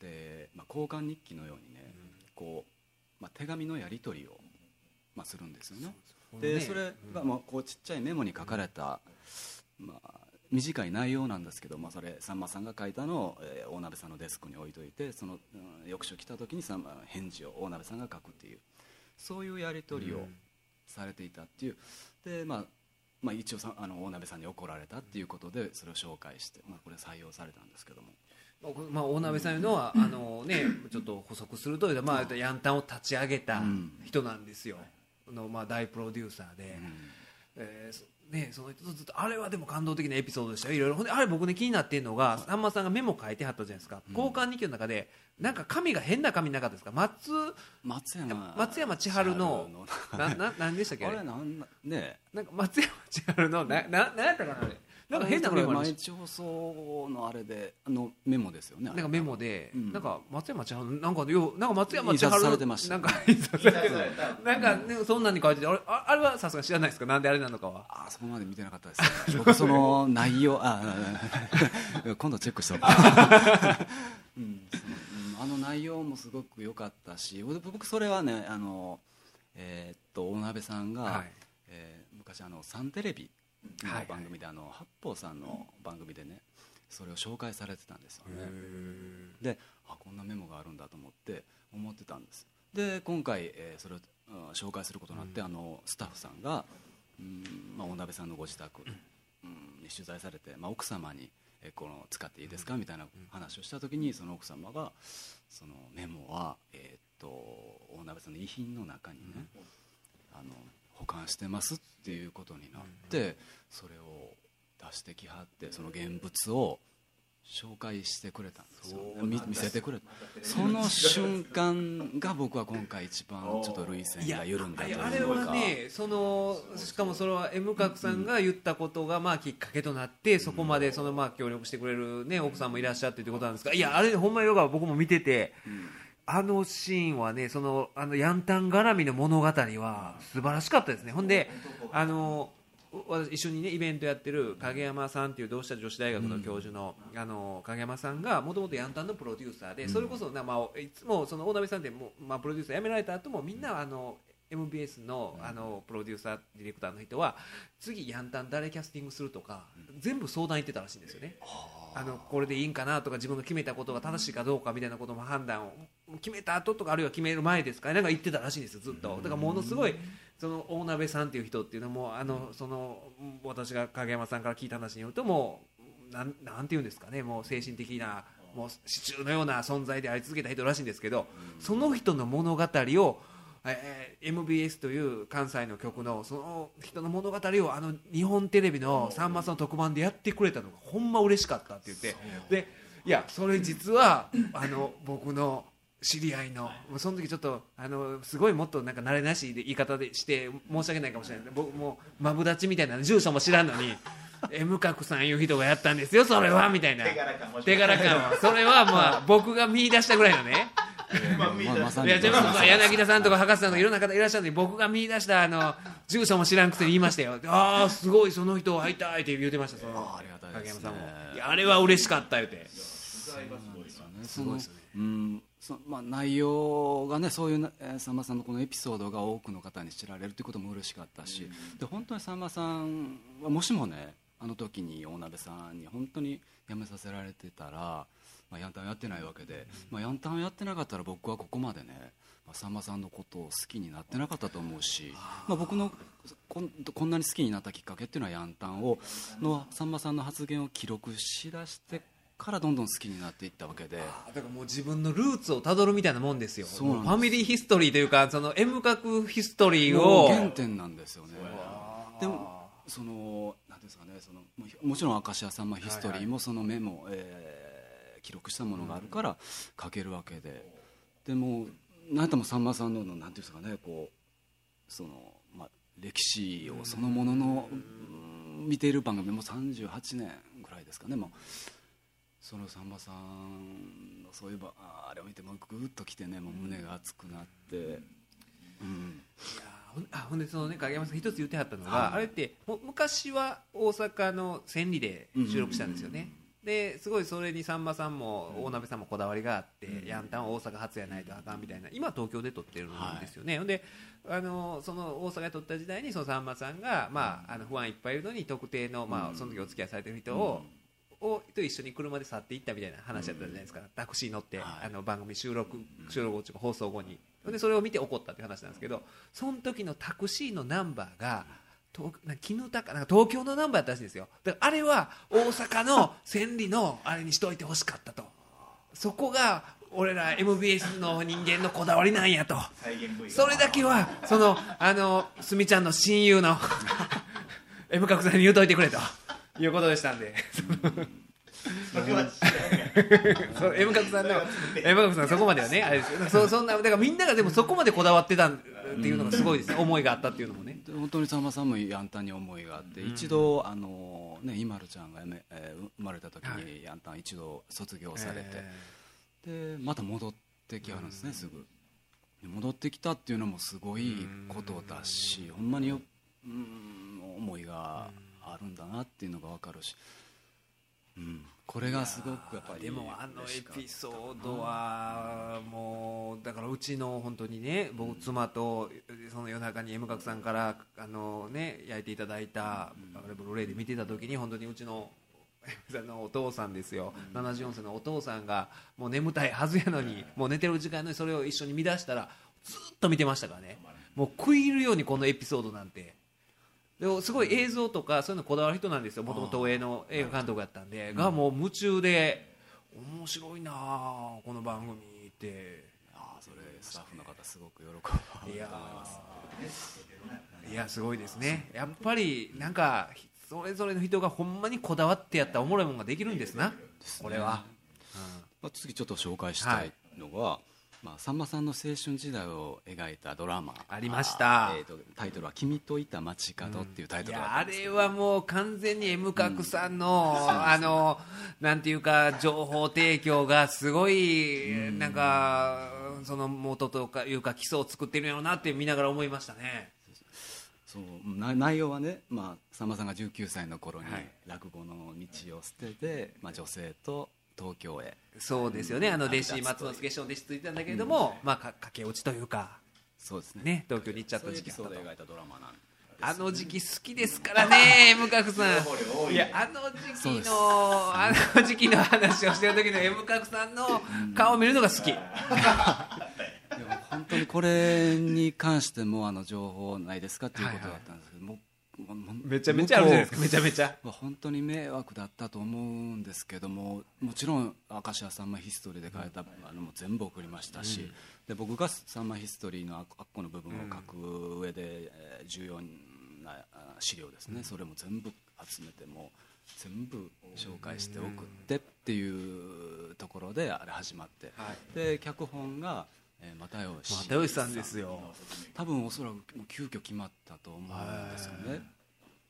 [SPEAKER 2] で、まあ、交換日記のようにね、こうまあ、手紙のやり取りを、まあ、するんですよね。でそれがまあこうちっちゃいメモに書かれた、まあ、短い内容なんですけど、まあ、それさんまさんが書いたのを、えー大鍋さんのデスクに置いといてその、うん翌週来た時にさんま返事を大鍋さんが書くっていうそういうやり取りをされていたっていう。で、まあまあ、一応さあの大鍋さんに怒られたっていうことでそれを紹介して、まあ、これ採用されたんですけども。
[SPEAKER 1] まあ、大鍋さんいうのは、あのね、ちょっと補足すると、まあ、ヤンタンを立ち上げた人なんですよ、のまあ、大プロデューサーで、えーそね、その人とずっとあれはでも感動的なエピソードでしたよ。いろいろ。ほんであれ僕ね気になってるのがさんまさんがメモ書いてはったじゃないですか、交換日記の中でなんか紙が変な紙なかったですか？松
[SPEAKER 2] 松山
[SPEAKER 1] 松山千春のなな何でしたっけ？あれ。
[SPEAKER 2] なんなね
[SPEAKER 1] なんか松山千春のなな何やったかなあれなんか変な
[SPEAKER 2] 毎日放送のあれであのメモですよね
[SPEAKER 1] たなんかメモで、
[SPEAKER 2] うん。
[SPEAKER 1] なんか松山千春なんかようなんか松山千春なん
[SPEAKER 2] ね
[SPEAKER 1] かなんか、ね、そんなんに書いててあれああれはさすがに知らないですか？なんであれなのかは。
[SPEAKER 2] あそこまで見てなかったです。ね (laughs) 僕その内容ああ (laughs) 今度チェックしと (laughs) うんあの内容もすごく良かったし僕それはねあのえーっと大鍋さんが、
[SPEAKER 1] はい。
[SPEAKER 2] えー昔あのサンテレビの
[SPEAKER 1] はい。はい
[SPEAKER 2] 番組で、あの八方さんの番組でねそれを紹介されてたんですよね。であこんなメモがあるんだと思って思ってたんです。で今回、えーそれをうん紹介することになって、あのスタッフさんが、うんまあ、大鍋さんのご自宅、うん。に取材されて、まあ、奥様に、えーこの使っていいですか？みたいな話をした時にその奥様がそのメモは、えーっと大鍋さんの遺品の中にね、あの保管してますっていうことになって、それを出してきはってその現物を紹介してくれたんですよ。み見せてくれた。その瞬間が僕は今回一番ちょっと涙腺が緩んだというか。
[SPEAKER 1] あれはねそのしかもそれは M 角さんが言ったことがまあきっかけとなってそこまでそのまあ協力してくれるね奥さんもいらっしゃってということなんですがいやあれほんまに僕も見ててあのシーンはねそのあのヤンタン絡みの物語は素晴らしかったですね。ほんであの私一緒にねイベントやってる影山さんっていう同志社女子大学の教授の,、あの影山さんがもともとヤンタンのプロデューサーで、それこそな、まあ、いつもその大鍋さんでも、まあ、プロデューサー辞められた後もみんなあの MBS のあのプロデューサーディレクターの人は次ヤンタン誰キャスティングするとか全部相談行ってたらしいんですよね。あ。のこれでいいんかなとか自分の決めたことが正しいかどうかみたいなことも判断を決めた後とかあるいは決める前ですかなんか言ってたらしいんですよずっと。だからものすごいその大鍋さんっていう人っていうのもあのその私が影山さんから聞いた話によるともうなんなんていうんですかねもう精神的なもう支柱のような存在であり続けた人らしいんですけどその人の物語をえー MBS という関西の局のその人の物語をあの日本テレビのさんまさんの特番でやってくれたのがほんま嬉しかったって言ってでいやそれ実はあの僕の知り合いのその時ちょっとあのすごいもっとなんか慣れなしで言い方でして申し訳ないかもしれない。僕もうマブダチみたいな住所も知らんのに (laughs) M 角さんいう人がやったんですよそれはみたいな。
[SPEAKER 3] 手柄感
[SPEAKER 1] それはまあ僕が見出したぐらいのね (laughs) いやでもまあ柳田さんとか博士さんとかいろんな方いらっしゃるのに僕が見出したあの住所も知らんくせに言いましたよ。(laughs) ああすごいその人会いたいって言ってましたその。
[SPEAKER 2] あありがたいですね。
[SPEAKER 1] 影山さんも。いやあれは嬉しかった言うて。
[SPEAKER 2] すごいですね。うんそまあ、内容がねそういうさんまさんのこのエピソードが多くの方に知られるということも嬉しかったし、で本当にさんまさんはもしもねあの時に大鍋さんに本当に辞めさせられてたら、まあ、ヤンタンやってないわけで、まあ、ヤンタンやってなかったら僕はここまでね、まあ、さんまさんのことを好きになってなかったと思うし、まあ、僕のこんこんなに好きになったきっかけっていうのはヤンタンをのさんまさんの発言を記録しだしてからどんどん好きになっていったわけで。
[SPEAKER 1] だからもう自分のルーツをたどるみたいなもんですよ。
[SPEAKER 2] そうなんです。
[SPEAKER 1] もファミリーヒストリーというかその M 角ヒストリー
[SPEAKER 2] も
[SPEAKER 1] を
[SPEAKER 2] う原点なんですよね。でもそのなんですかねそのもちろん明石家さんまヒストリーもそのメモ、えー記録したものがあるから書けるわけで、でもなんともさんまさんののなんていうんですかねこうその、まあ、歴史をそのものの、うん見ている番組も38年ぐらいですかね。もうそのさんまさんのそういえばああれを見てもうグーッときてねもう胸が熱くなって。うん。
[SPEAKER 1] あほんでそのね影山さん一つ言ってはったのが、
[SPEAKER 2] はい。
[SPEAKER 1] あれっても昔は大阪の千里で収録したんですよね、ですごいそれにさんまさんも大鍋さんもこだわりがあって、ヤンタンは大阪発やないとあかんみたいな今は東京で撮ってるんですよね、ほんであのその大阪で撮った時代にそのさんまさんが、まあ、あの不安いっぱいいるのに特定の、まあ、その時お付き合いされてる人を、をと一緒に車で去っていったみたいな話だったじゃないですか、タクシー乗って、
[SPEAKER 2] はい。
[SPEAKER 1] あの番組収録収録中放送後にでそれを見て怒ったっていう話なんですけどその時のタクシーのナンバーが東絹高なんか東京のナンバーやったらしいんですよ。だからあれは大阪の (laughs) 千里のあれにしといてほしかったと。そこが俺ら MBS の人間のこだわりなんやと。それだけはそのあのすみちゃんの親友の (laughs) M 角さんに言うといてくれと。いうことでしたんで。
[SPEAKER 3] それは違うやん。
[SPEAKER 1] そう M 角さんの M 角さんそこまではねあれですよ。そそんなだからみんながでもそこまでこだわってたっていうのがすごいですね。思いがあったっていうのもね。
[SPEAKER 2] で本当にさんまさんもヤンタンに思いがあって、一度あのねイマルちゃんがやめ、えー生まれた時
[SPEAKER 1] は
[SPEAKER 2] にヤンタン一度卒業されて、
[SPEAKER 1] え
[SPEAKER 2] でまた戻ってきはるんですね、すぐ。で戻ってきたっていうのもすごいことだし、ほんまにようん思いがあるんだなっていうのが分かるし、うん、これがすごくやっぱり
[SPEAKER 1] でもあのエピソードはもうだからうちの本当にね僕妻とその夜中に M 角さんからあのね焼いていただいたブルーレイで見てた時に本当にうちのの (laughs) お父さんですよ。74歳のお父さんがもう眠たいはずやのにもう寝てる時間にそれを一緒に見出したらずっと見てましたからね。もう食い入るようにこのエピソードなんて。でもすごい映像とかそういうのこだわる人なんですよ。もともと東映の映画監督やったんで、がもう夢中で面白いなあこの番組って。
[SPEAKER 2] ああそれスタッフの方すごく喜ぶと思い
[SPEAKER 1] いや
[SPEAKER 2] ます
[SPEAKER 1] ー。いやすごいですね。やっぱりなんかそれぞれの人がほんまにこだわってやったらおもろいもんができるんですな。これは、
[SPEAKER 2] まあ、次ちょっと紹介したいのが、まあ、さんまさんの青春時代を描いたドラマ。
[SPEAKER 1] ありました。
[SPEAKER 2] あえーとタイトルは「君といた街角」っていうタイ
[SPEAKER 1] い
[SPEAKER 2] トル
[SPEAKER 1] あれはもう完全に M 角さんの、あのなんていうか情報提供がすごい、なんかその元とかいうか基礎を作ってるんやろうなって見ながら思いましたね。
[SPEAKER 2] そうな内容はね、まあ、さんまさんが19歳の頃に
[SPEAKER 1] はい。
[SPEAKER 2] 落語の道を捨てて、まあ、女性と東京へ。
[SPEAKER 1] そうですよね。あの弟子松之助師匠の弟子ついてたんだけれども、まあか駆け落ちというか
[SPEAKER 2] そうですね。
[SPEAKER 1] ね東京に行っちゃった時期あったと。
[SPEAKER 2] ピソードを描いたドラマなん
[SPEAKER 1] あの時期好きですからね (laughs) M 角さん。
[SPEAKER 3] い
[SPEAKER 1] いやあの時期のあの時期の話をしてる時の M 角さんの顔を見るのが好き、(laughs)
[SPEAKER 2] でも本当にこれに関してもあの情報ないですかっていうことだったんですけど、もうもう
[SPEAKER 1] めちゃめちゃあるじゃないですか。めちゃめちゃ。
[SPEAKER 2] まあ本当に迷惑だったと思うんですけどももちろん明石家さんまヒストリーで書いたあのも全部送りましたし、で僕がさんまヒストリーのああっこの部分を書く上で、えー重要なあ資料ですね、それも全部集めてもう全部紹介して送ってっていうところであれ始まって、
[SPEAKER 1] はい。
[SPEAKER 2] で脚本が、えー、又吉
[SPEAKER 1] 又吉さんですよ。
[SPEAKER 2] 多分おそらく急遽決まったと思うんですよね。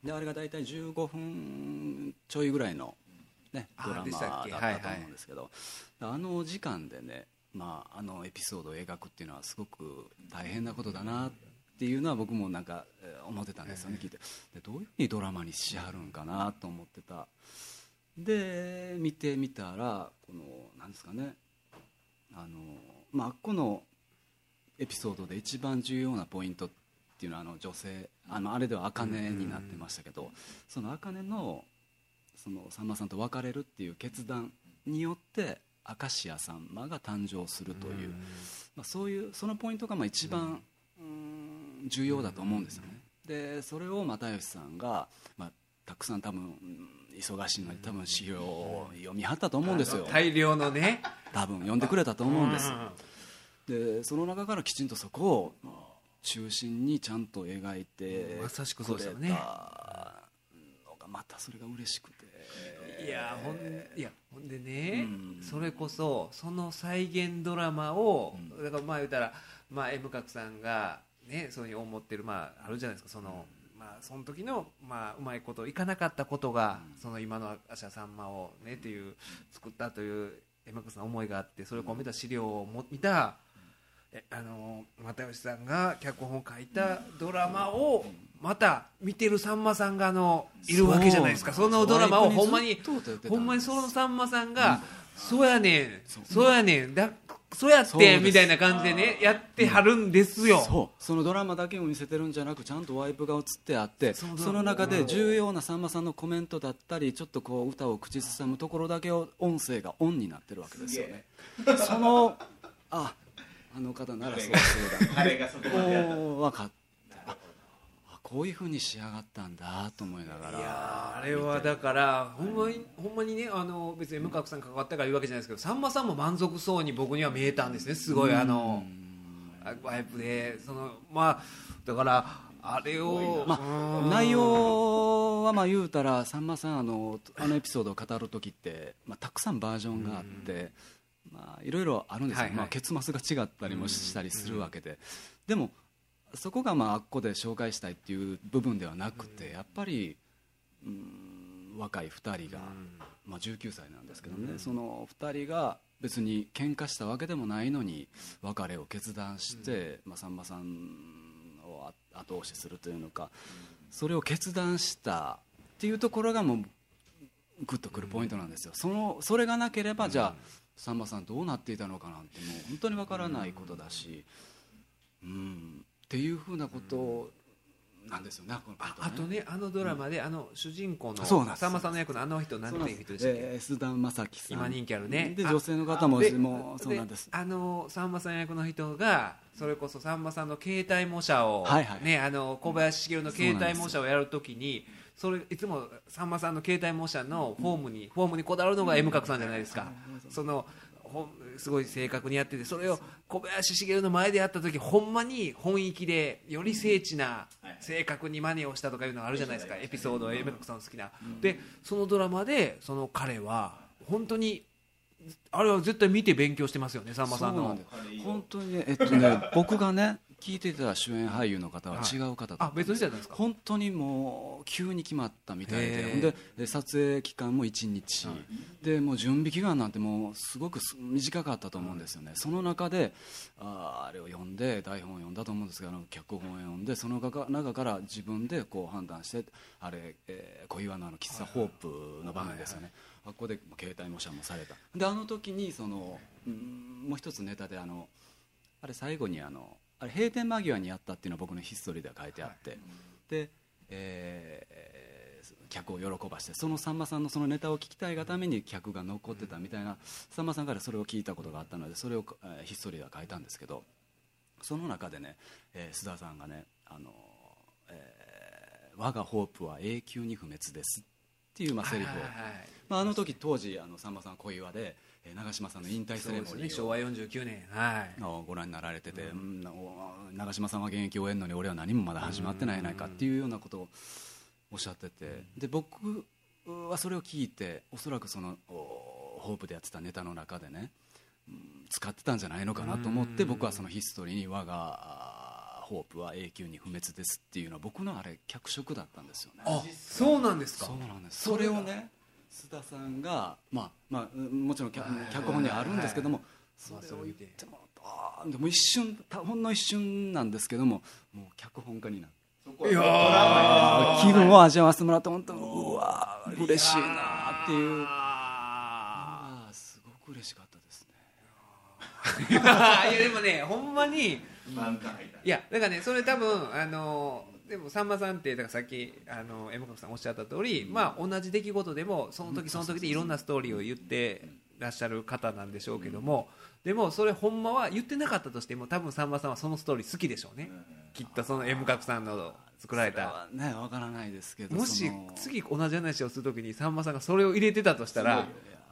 [SPEAKER 2] であれが大体15分ちょいぐらいの、ね、
[SPEAKER 1] あ
[SPEAKER 2] ドラマだったと思うんですけど、あの時間でね、まあ、あのエピソードを描くっていうのはすごく大変なことだなっていうのは僕もなんかえー思ってたんですよね、聞いて。でどういうふうにドラマにしはるんかなと思ってた。で見てみたらこのなんですかねあの、まあ、このエピソードで一番重要なポイントっていうのはあの女性あのあれでは茜になってましたけど、その茜のそのさんまさんと別れるっていう決断によって明石家さんまが誕生するという、まあ、そういうそのポイントがまあ一番、うん重要だと思うんですよね。でそれを又吉さんが、まあ、たくさん多分うん忙しいのに多分資料を読みはったと思うんですよ。
[SPEAKER 1] 大量のね。
[SPEAKER 2] 多分読んでくれたと思うんです。でその中からきちんとそこを中心にちゃんと描いて
[SPEAKER 1] まさしくそうですよね。
[SPEAKER 2] またそれが嬉しくて。
[SPEAKER 1] いやほんいやほんでね、
[SPEAKER 2] うん。
[SPEAKER 1] それこそその再現ドラマを、だからまあ言うたら、まあ、M 角さんが、ね、そういうふうに思ってる、まあ、あるじゃないですかその、まあ、その時の、まあ、うまいこといかなかったことが、その今のアシャさんまを、ね、っていう作ったという M 角さんの思いがあってそれを込めた資料をも見たあの又吉さんが脚本を書いたドラマをまた見てるさんまさんがあのいるわけじゃないですか。そのドラマをほんまにほんまにそのさんまさんが、そうやねん。
[SPEAKER 2] そう
[SPEAKER 1] やねん。だそうやってみたいな感じでねやってはるんですよ、
[SPEAKER 2] そう。そのドラマだけを見せてるんじゃなくちゃんとワイプが映ってあって
[SPEAKER 1] そ
[SPEAKER 2] その中で重要なさんまさんのコメントだったりちょっとこう歌を口ずさむところだけを音声がオンになってるわけですよね。(laughs) そのああの方ならそうそうだ
[SPEAKER 3] あれがそこまでやった。
[SPEAKER 2] おー分かったこういうふうに仕上がったんだと思いながら
[SPEAKER 1] いやーあれはだからほんまにほんまにねあの別に向角さん関わったから言うわけじゃないですけどさんまさんも満足そうに僕には見えたんですねすごいあのあワイプで。そのまあだからあれを
[SPEAKER 2] ま
[SPEAKER 1] うん。
[SPEAKER 2] あ、内容はまあ言うたらさんまさんあのあのエピソードを語る時って、まあ、たくさんバージョンがあって、まあ、いろいろあるんですよ、
[SPEAKER 1] はいはい。
[SPEAKER 2] まあ、結末が違ったりもしたりするわけで、でもそこがまああっこで紹介したいっていう部分ではなくてやっぱり、うん、若い2人が、まあ、19歳なんですけどね、その2人が別に喧嘩したわけでもないのに別れを決断して、まあ、さんまさんをあ後押しするというのか、それを決断したっていうところがもうグッとくるポイントなんですよ、そのそれがなければじゃあさんまさんどうなっていたのかなんてもう本当にわからないことだし、うん、っていうふうなことなんですよねこの
[SPEAKER 1] ああとねあのドラマで、あの主人公のさんまさんの役のあの人何ていう人でしたっけ、
[SPEAKER 2] えー須田将暉さん。
[SPEAKER 1] 今人気あるね。あ
[SPEAKER 2] で女性の方も
[SPEAKER 1] で
[SPEAKER 2] もうそうなんです。
[SPEAKER 1] あのさんまさん役の人がそれこそさんまさんの携帯模写を、
[SPEAKER 2] はいはい。
[SPEAKER 1] ねあの小林茂の携帯模写をやるときにそれいつもさんまさんの携帯模写のフォームに、フォームにこだわるのが M 角さんじゃないですか、そのほんすごい正確にやっててそれを小林茂の前でやった時ほんまに本域でより精緻な正確に真似をしたとかいうのがあるじゃないですか。エピソード M 角さんの好きな、でそのドラマでその彼は本当にあれは絶対見て勉強してますよねさんまさんの。
[SPEAKER 2] 本当にねえっとね僕がね聞いてた主演俳優の方は違う方だった
[SPEAKER 1] んですか？
[SPEAKER 2] 本当にもう急に決まったみたいで。でで撮影期間も1日、でもう準備期間なんてもうすごくす短かったと思うんですよね、その中であーあれを読んで台本を読んだと思うんですがあの脚本を読んでその中中から自分でこう判断してあれ、えー小岩のあの喫茶ホープの場面ですよね、あっこで携帯模写もされた。であの時にそのうんもう一つネタであのあれ最後にあのあれ閉店間際にやったっていうのは僕のヒストリーでは書いてあって、で、えー客を喜ばしてそのさんまさんのそのネタを聞きたいがために客が残ってたみたいなさんまさんからそれを聞いたことがあったのでそれを、えーヒストリーでは書いたんですけどその中でね、えー須田さんがねあの、えー我がホープは永久に不滅です」っていうまあセリフを、
[SPEAKER 1] はいはいはい。
[SPEAKER 2] まあ、あの時当時あのさんまさん小岩で、えー長嶋さんの引退セレモニーを。
[SPEAKER 1] ね。昭和49年。はい。
[SPEAKER 2] あご覧になられてて、うんお長嶋さんは現役を終えるのに俺は何もまだ始まってないやないかっていうようなことをおっしゃってて。で僕はそれを聞いておそらくそのおホープでやってたネタの中でね、うん使ってたんじゃないのかなと思って僕はそのヒストリーに我があホープは永久に不滅ですっていうのは僕のあれ脚色だったんですよね。
[SPEAKER 1] あそうなんですか。
[SPEAKER 2] そうなんです。それをね須田さんが、まあまあ、うんもちろん脚脚本にはあるんですけども、それを言ってもらでも一瞬たほんの一瞬なんですけどももう脚本家になって。
[SPEAKER 1] い
[SPEAKER 2] 気分を味わわせてもらって本当にうわー嬉しいなっていう。
[SPEAKER 1] あ
[SPEAKER 2] すごく嬉しかったですね。
[SPEAKER 1] ー (laughs) いやでもねほんまに
[SPEAKER 3] 漫画入った。
[SPEAKER 1] いやだからねそれ多分あのでもさんまさんってだからさっきあの M 角さんおっしゃった通り、まあ同じ出来事でもその時その時でいろんなストーリーを言ってらっしゃる方なんでしょうけども、でもそれほんまは言ってなかったとしても多分さんまさんはそのストーリー好きでしょうね、きっとその M 角さんの作られた。
[SPEAKER 2] それはねわからないですけど
[SPEAKER 1] もし次同じ話をするときにさんまさんがそれを入れてたとしたら
[SPEAKER 2] いや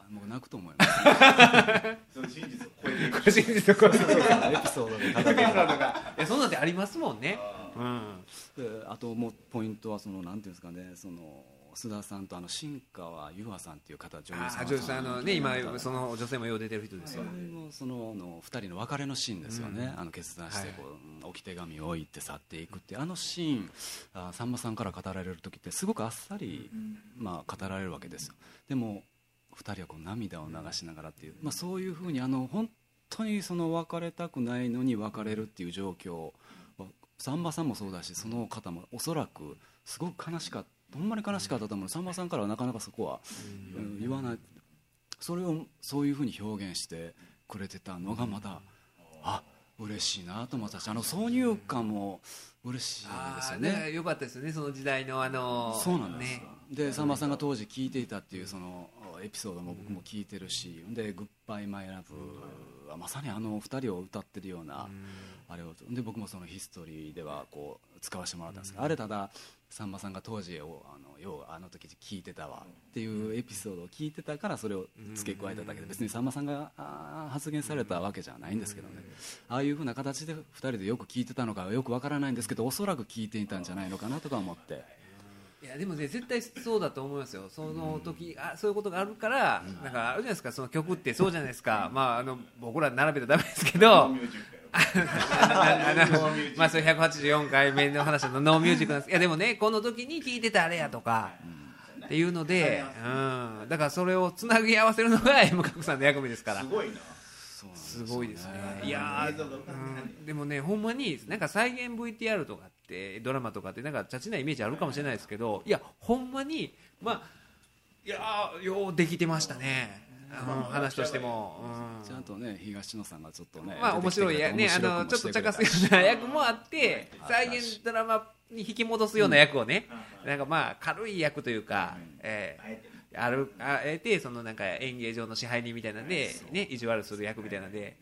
[SPEAKER 2] もう泣くと思います。(laughs)
[SPEAKER 3] その真実を超えていく。
[SPEAKER 1] 個人実これ
[SPEAKER 2] エピソードで語って
[SPEAKER 1] いやそんなんてありますもんね
[SPEAKER 2] あともうポイントはそのなんていうんですかねその須田さんとあの新川優愛さんっていう方女優さん。
[SPEAKER 1] あ女優さんあのね今その女性もよう出てる人ですよ
[SPEAKER 2] のそのあの2人の別れのシーンですよね、あの決断してこう、置き手紙を置いて去っていくっていうあのシーン。あさんまさんから語られる時ってすごくあっさり、まあ、語られるわけですよ。でも2人はこう涙を流しながらっていう、まあ、そういうふうにあの本当にその別れたくないのに別れるっていう状況はさんまさんもそうだしその方もおそらくすごく悲しかったほんまに悲しかったと思う。さんまさんからはなかなかそこは、うん。言わない。それをそういうふうに表現してくれてたのがまだあ嬉しいなと思ったしあの挿入歌も嬉しいですよね。
[SPEAKER 1] ねよかったですよねその時代のあの
[SPEAKER 2] そうなんです、
[SPEAKER 1] ね。
[SPEAKER 2] でさんまさんが当時聞いていたっていうそのエピソードも僕も聞いてるし、で「グッバイ・マイ・ラブ」はまさにあの二人を歌ってるような、あれをで僕もそのヒストリーではこう使わせてもらったんですけど、あれたださんまさんが当時をあのようあの時聞いてたわっていうエピソードを聞いてたからそれを付け加えただけで別にさんまさんが発言されたわけじゃないんですけどね。ああいうふうな形で2人でよく聞いてたのかはよくわからないんですけどおそらく聞いていたんじゃないのかなとか思って。
[SPEAKER 1] いやでもね絶対そうだと思いますよ。その時、あそういうことがあるから、なんかあるじゃないですか。その曲ってそうじゃないですか、まああの僕ら並べたらダメですけど。まあそれ184回目の話のノーミュージックなんです。いやでもねこの時に聞いてたあれやとか、っていうので、うん、だからそれをつなぎ合わせるのが (laughs) M 角さんの役目ですから。
[SPEAKER 3] すごいな。
[SPEAKER 1] すごいですね。いやー、うん、でもねほんまになんか再現 VTR とかってドラマとかってなんかチャチなイメージあるかもしれないですけどいやほんまにまあいやーようできてましたね、うん、話としても、うん。
[SPEAKER 2] ちゃんとね東野さんがちょっとね
[SPEAKER 1] まあ面白いやねあのちょっと茶化すような役もあって再現ドラマに引き戻すような役をね、なんかまあ軽い役というか、え
[SPEAKER 3] あえて
[SPEAKER 1] ーあるあえてそのなんか演芸場の支配人みたいなんでね意地悪する役みたいなんで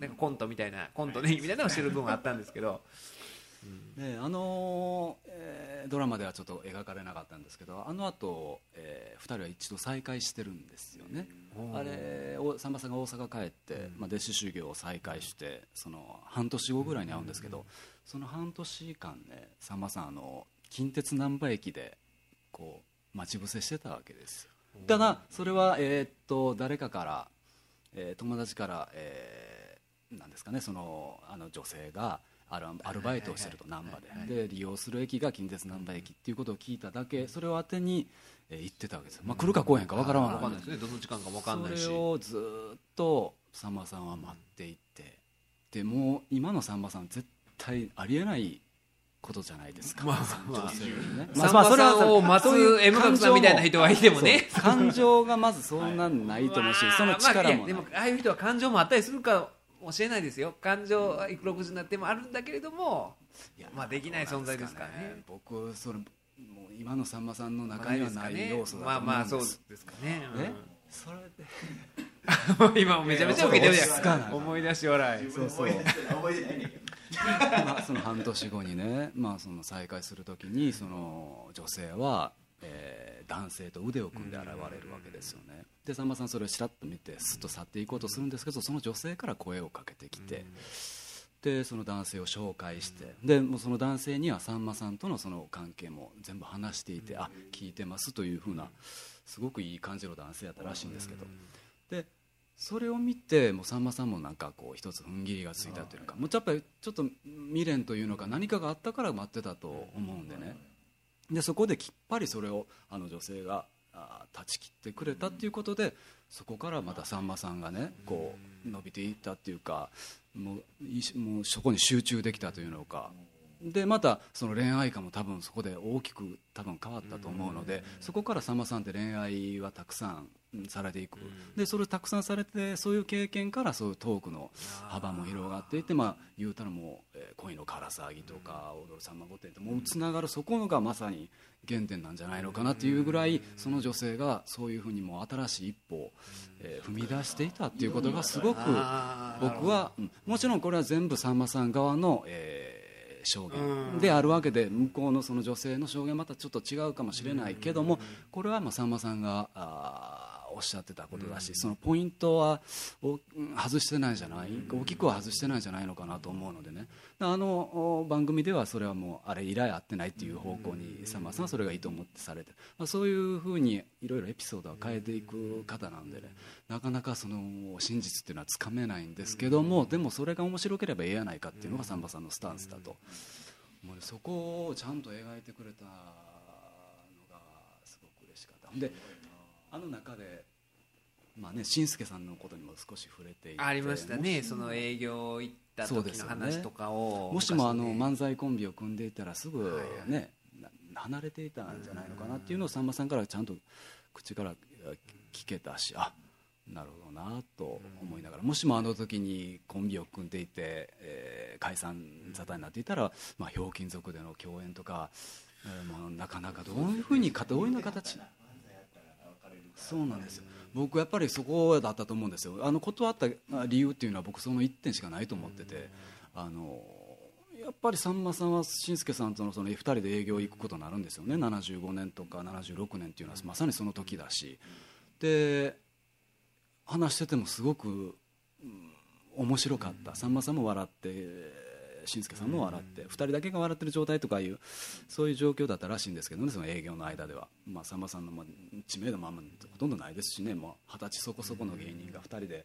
[SPEAKER 1] なんかコントみたいなコントねみたいなのをしてる部分があったんですけど
[SPEAKER 2] であのーえードラマではちょっと描かれなかったんですけどあの後、え2人は一度再会してるんですよね。あれおさんまさんが大阪帰って、まあ、弟子修行を再開してその半年後ぐらいに会うんですけど、その半年間ねさんまさんあの近鉄難波駅でこう待ち伏せしてたわけですよ。ただそれは、えーっと誰かから、えー友達から、えーなんですかねそのあの女性がアルアルバイトをしてると難波で。で利用する駅が近鉄難波駅っていうことを聞いただけそれを当てに、えー言ってたわけですよ、まあ、来るか来へんか分からんわ
[SPEAKER 1] 分かんないですね。どの時間か分かんないし。
[SPEAKER 2] それをずーっとさんまさんは待っていて。でもう今のさんまさん絶対ありえないことじゃないですか、
[SPEAKER 1] まあまあ。
[SPEAKER 2] ね。
[SPEAKER 1] まさんを待つ
[SPEAKER 2] そういう
[SPEAKER 1] M 角さんみたいな人がいてもね。
[SPEAKER 2] 感情がまずそんなんないと思うし、(laughs) その力も
[SPEAKER 1] まあでもああいう人は感情もあったりするかもしれないですよ。感情はいく60になってもあるんだけれども
[SPEAKER 2] いや
[SPEAKER 1] まあできない存在ですからね。
[SPEAKER 2] 僕それもう今のさんまさんの中にはない要素だと
[SPEAKER 1] まあ
[SPEAKER 2] 思
[SPEAKER 1] まあそう
[SPEAKER 2] うんです
[SPEAKER 1] ですかね
[SPEAKER 2] ねそれで？
[SPEAKER 1] う (laughs) ん今もめちゃめちゃ受けてるじゃん。思い出し笑い。
[SPEAKER 3] 自分で思い出してない覚えてないねんけど
[SPEAKER 2] まあその半年後にね、まあ、その再会するときにその女性は、えー男性と腕を組んで現れるわけですよねでさんまさんそれをしらっと見てすっと去っていこうとするんですけどその女性から声をかけてきて、でその男性を紹介してでもうその男性にはさんまさんとのその関係も全部話していて、あ聞いてますというふうなすごくいい感じの男性やったらしいんですけど、でそれを見てもうさんまさんもなんかこう一つ踏ん切りがついたというかもうやっぱりちょっと未練というのか何かがあったから待ってたと思うんでね。でそこできっぱりそれをあの女性があ断ち切ってくれたっていうことでそこからまたさんまさんがねこう伸びていったっていうかもうもうそこに集中できたというのかでまたその恋愛観も多分そこで大きく多分変わったと思うのでそこからさんまさんって恋愛はたくさんうんされていく。でそれをたくさんされてそういう経験からそういうトークの幅も広がっていってまあ言うたらもう、えー恋のから騒ぎとか踊るさんま御殿ともうつながるそこがまさに原点なんじゃないのかなっていうぐらいその女性がそういうふうにもう新しい一歩を、えー踏み出していたっていうことがすごく僕は、うん。もちろんこれは全部さんまさん側の、えー証言であるわけで向こうのその女性の証言はまたちょっと違うかもしれないけどもこれはまあさんまさんがあーおっしゃってたことだしそのポイントは外してないんじゃない？大きくは外してないんじゃないのかなと思うのでね。あのお番組ではそれはもうあれ以来会ってないっていう方向にさんまさんはそれがいいと思ってされて、まあ、そういうふうにいろいろエピソードは変えていく方なんでね。なかなかその真実っていうのはつかめないんですけどもでもそれが面白ければええやないかっていうのがさんまさんのスタンスだと。もうねそこをちゃんと描いてくれたのがすごく嬉しかった。であの中でまあね新助さんのことにも少し触れていて
[SPEAKER 1] ありましたねその営業行った時の話とかを、
[SPEAKER 2] もしもあの漫才コンビを組んでいたらすぐ
[SPEAKER 1] はいはい。
[SPEAKER 2] 離れていたんじゃないのかなっていうのをさんまさんからちゃんと口から聞けたしあなるほどなと思いながらもしもあの時にコンビを組んでいて、えー解散沙汰になっていたら、まあ、ひょうきん族での共演とか、えーもうなかなかどういうふうにかどういうような形そうなんです。よ僕やっぱりそこだったと思うんですよ。あの断った理由っていうのは僕その1点しかないと思ってて。あのやっぱりさんまさんは紳助さんとのその2人で営業行くことになるんですよね。75年とか76年っていうのはまさにその時だし。で話しててもすごく、面白かった。さんまさんも笑って紳助さんも笑って2人だけが笑ってる状態とかいうそういう状況だったらしいんですけどねその営業の間では、まあ、さんまさんのま知名度もあんまほとんどないですしね。もう二十歳そこそこの芸人が2人で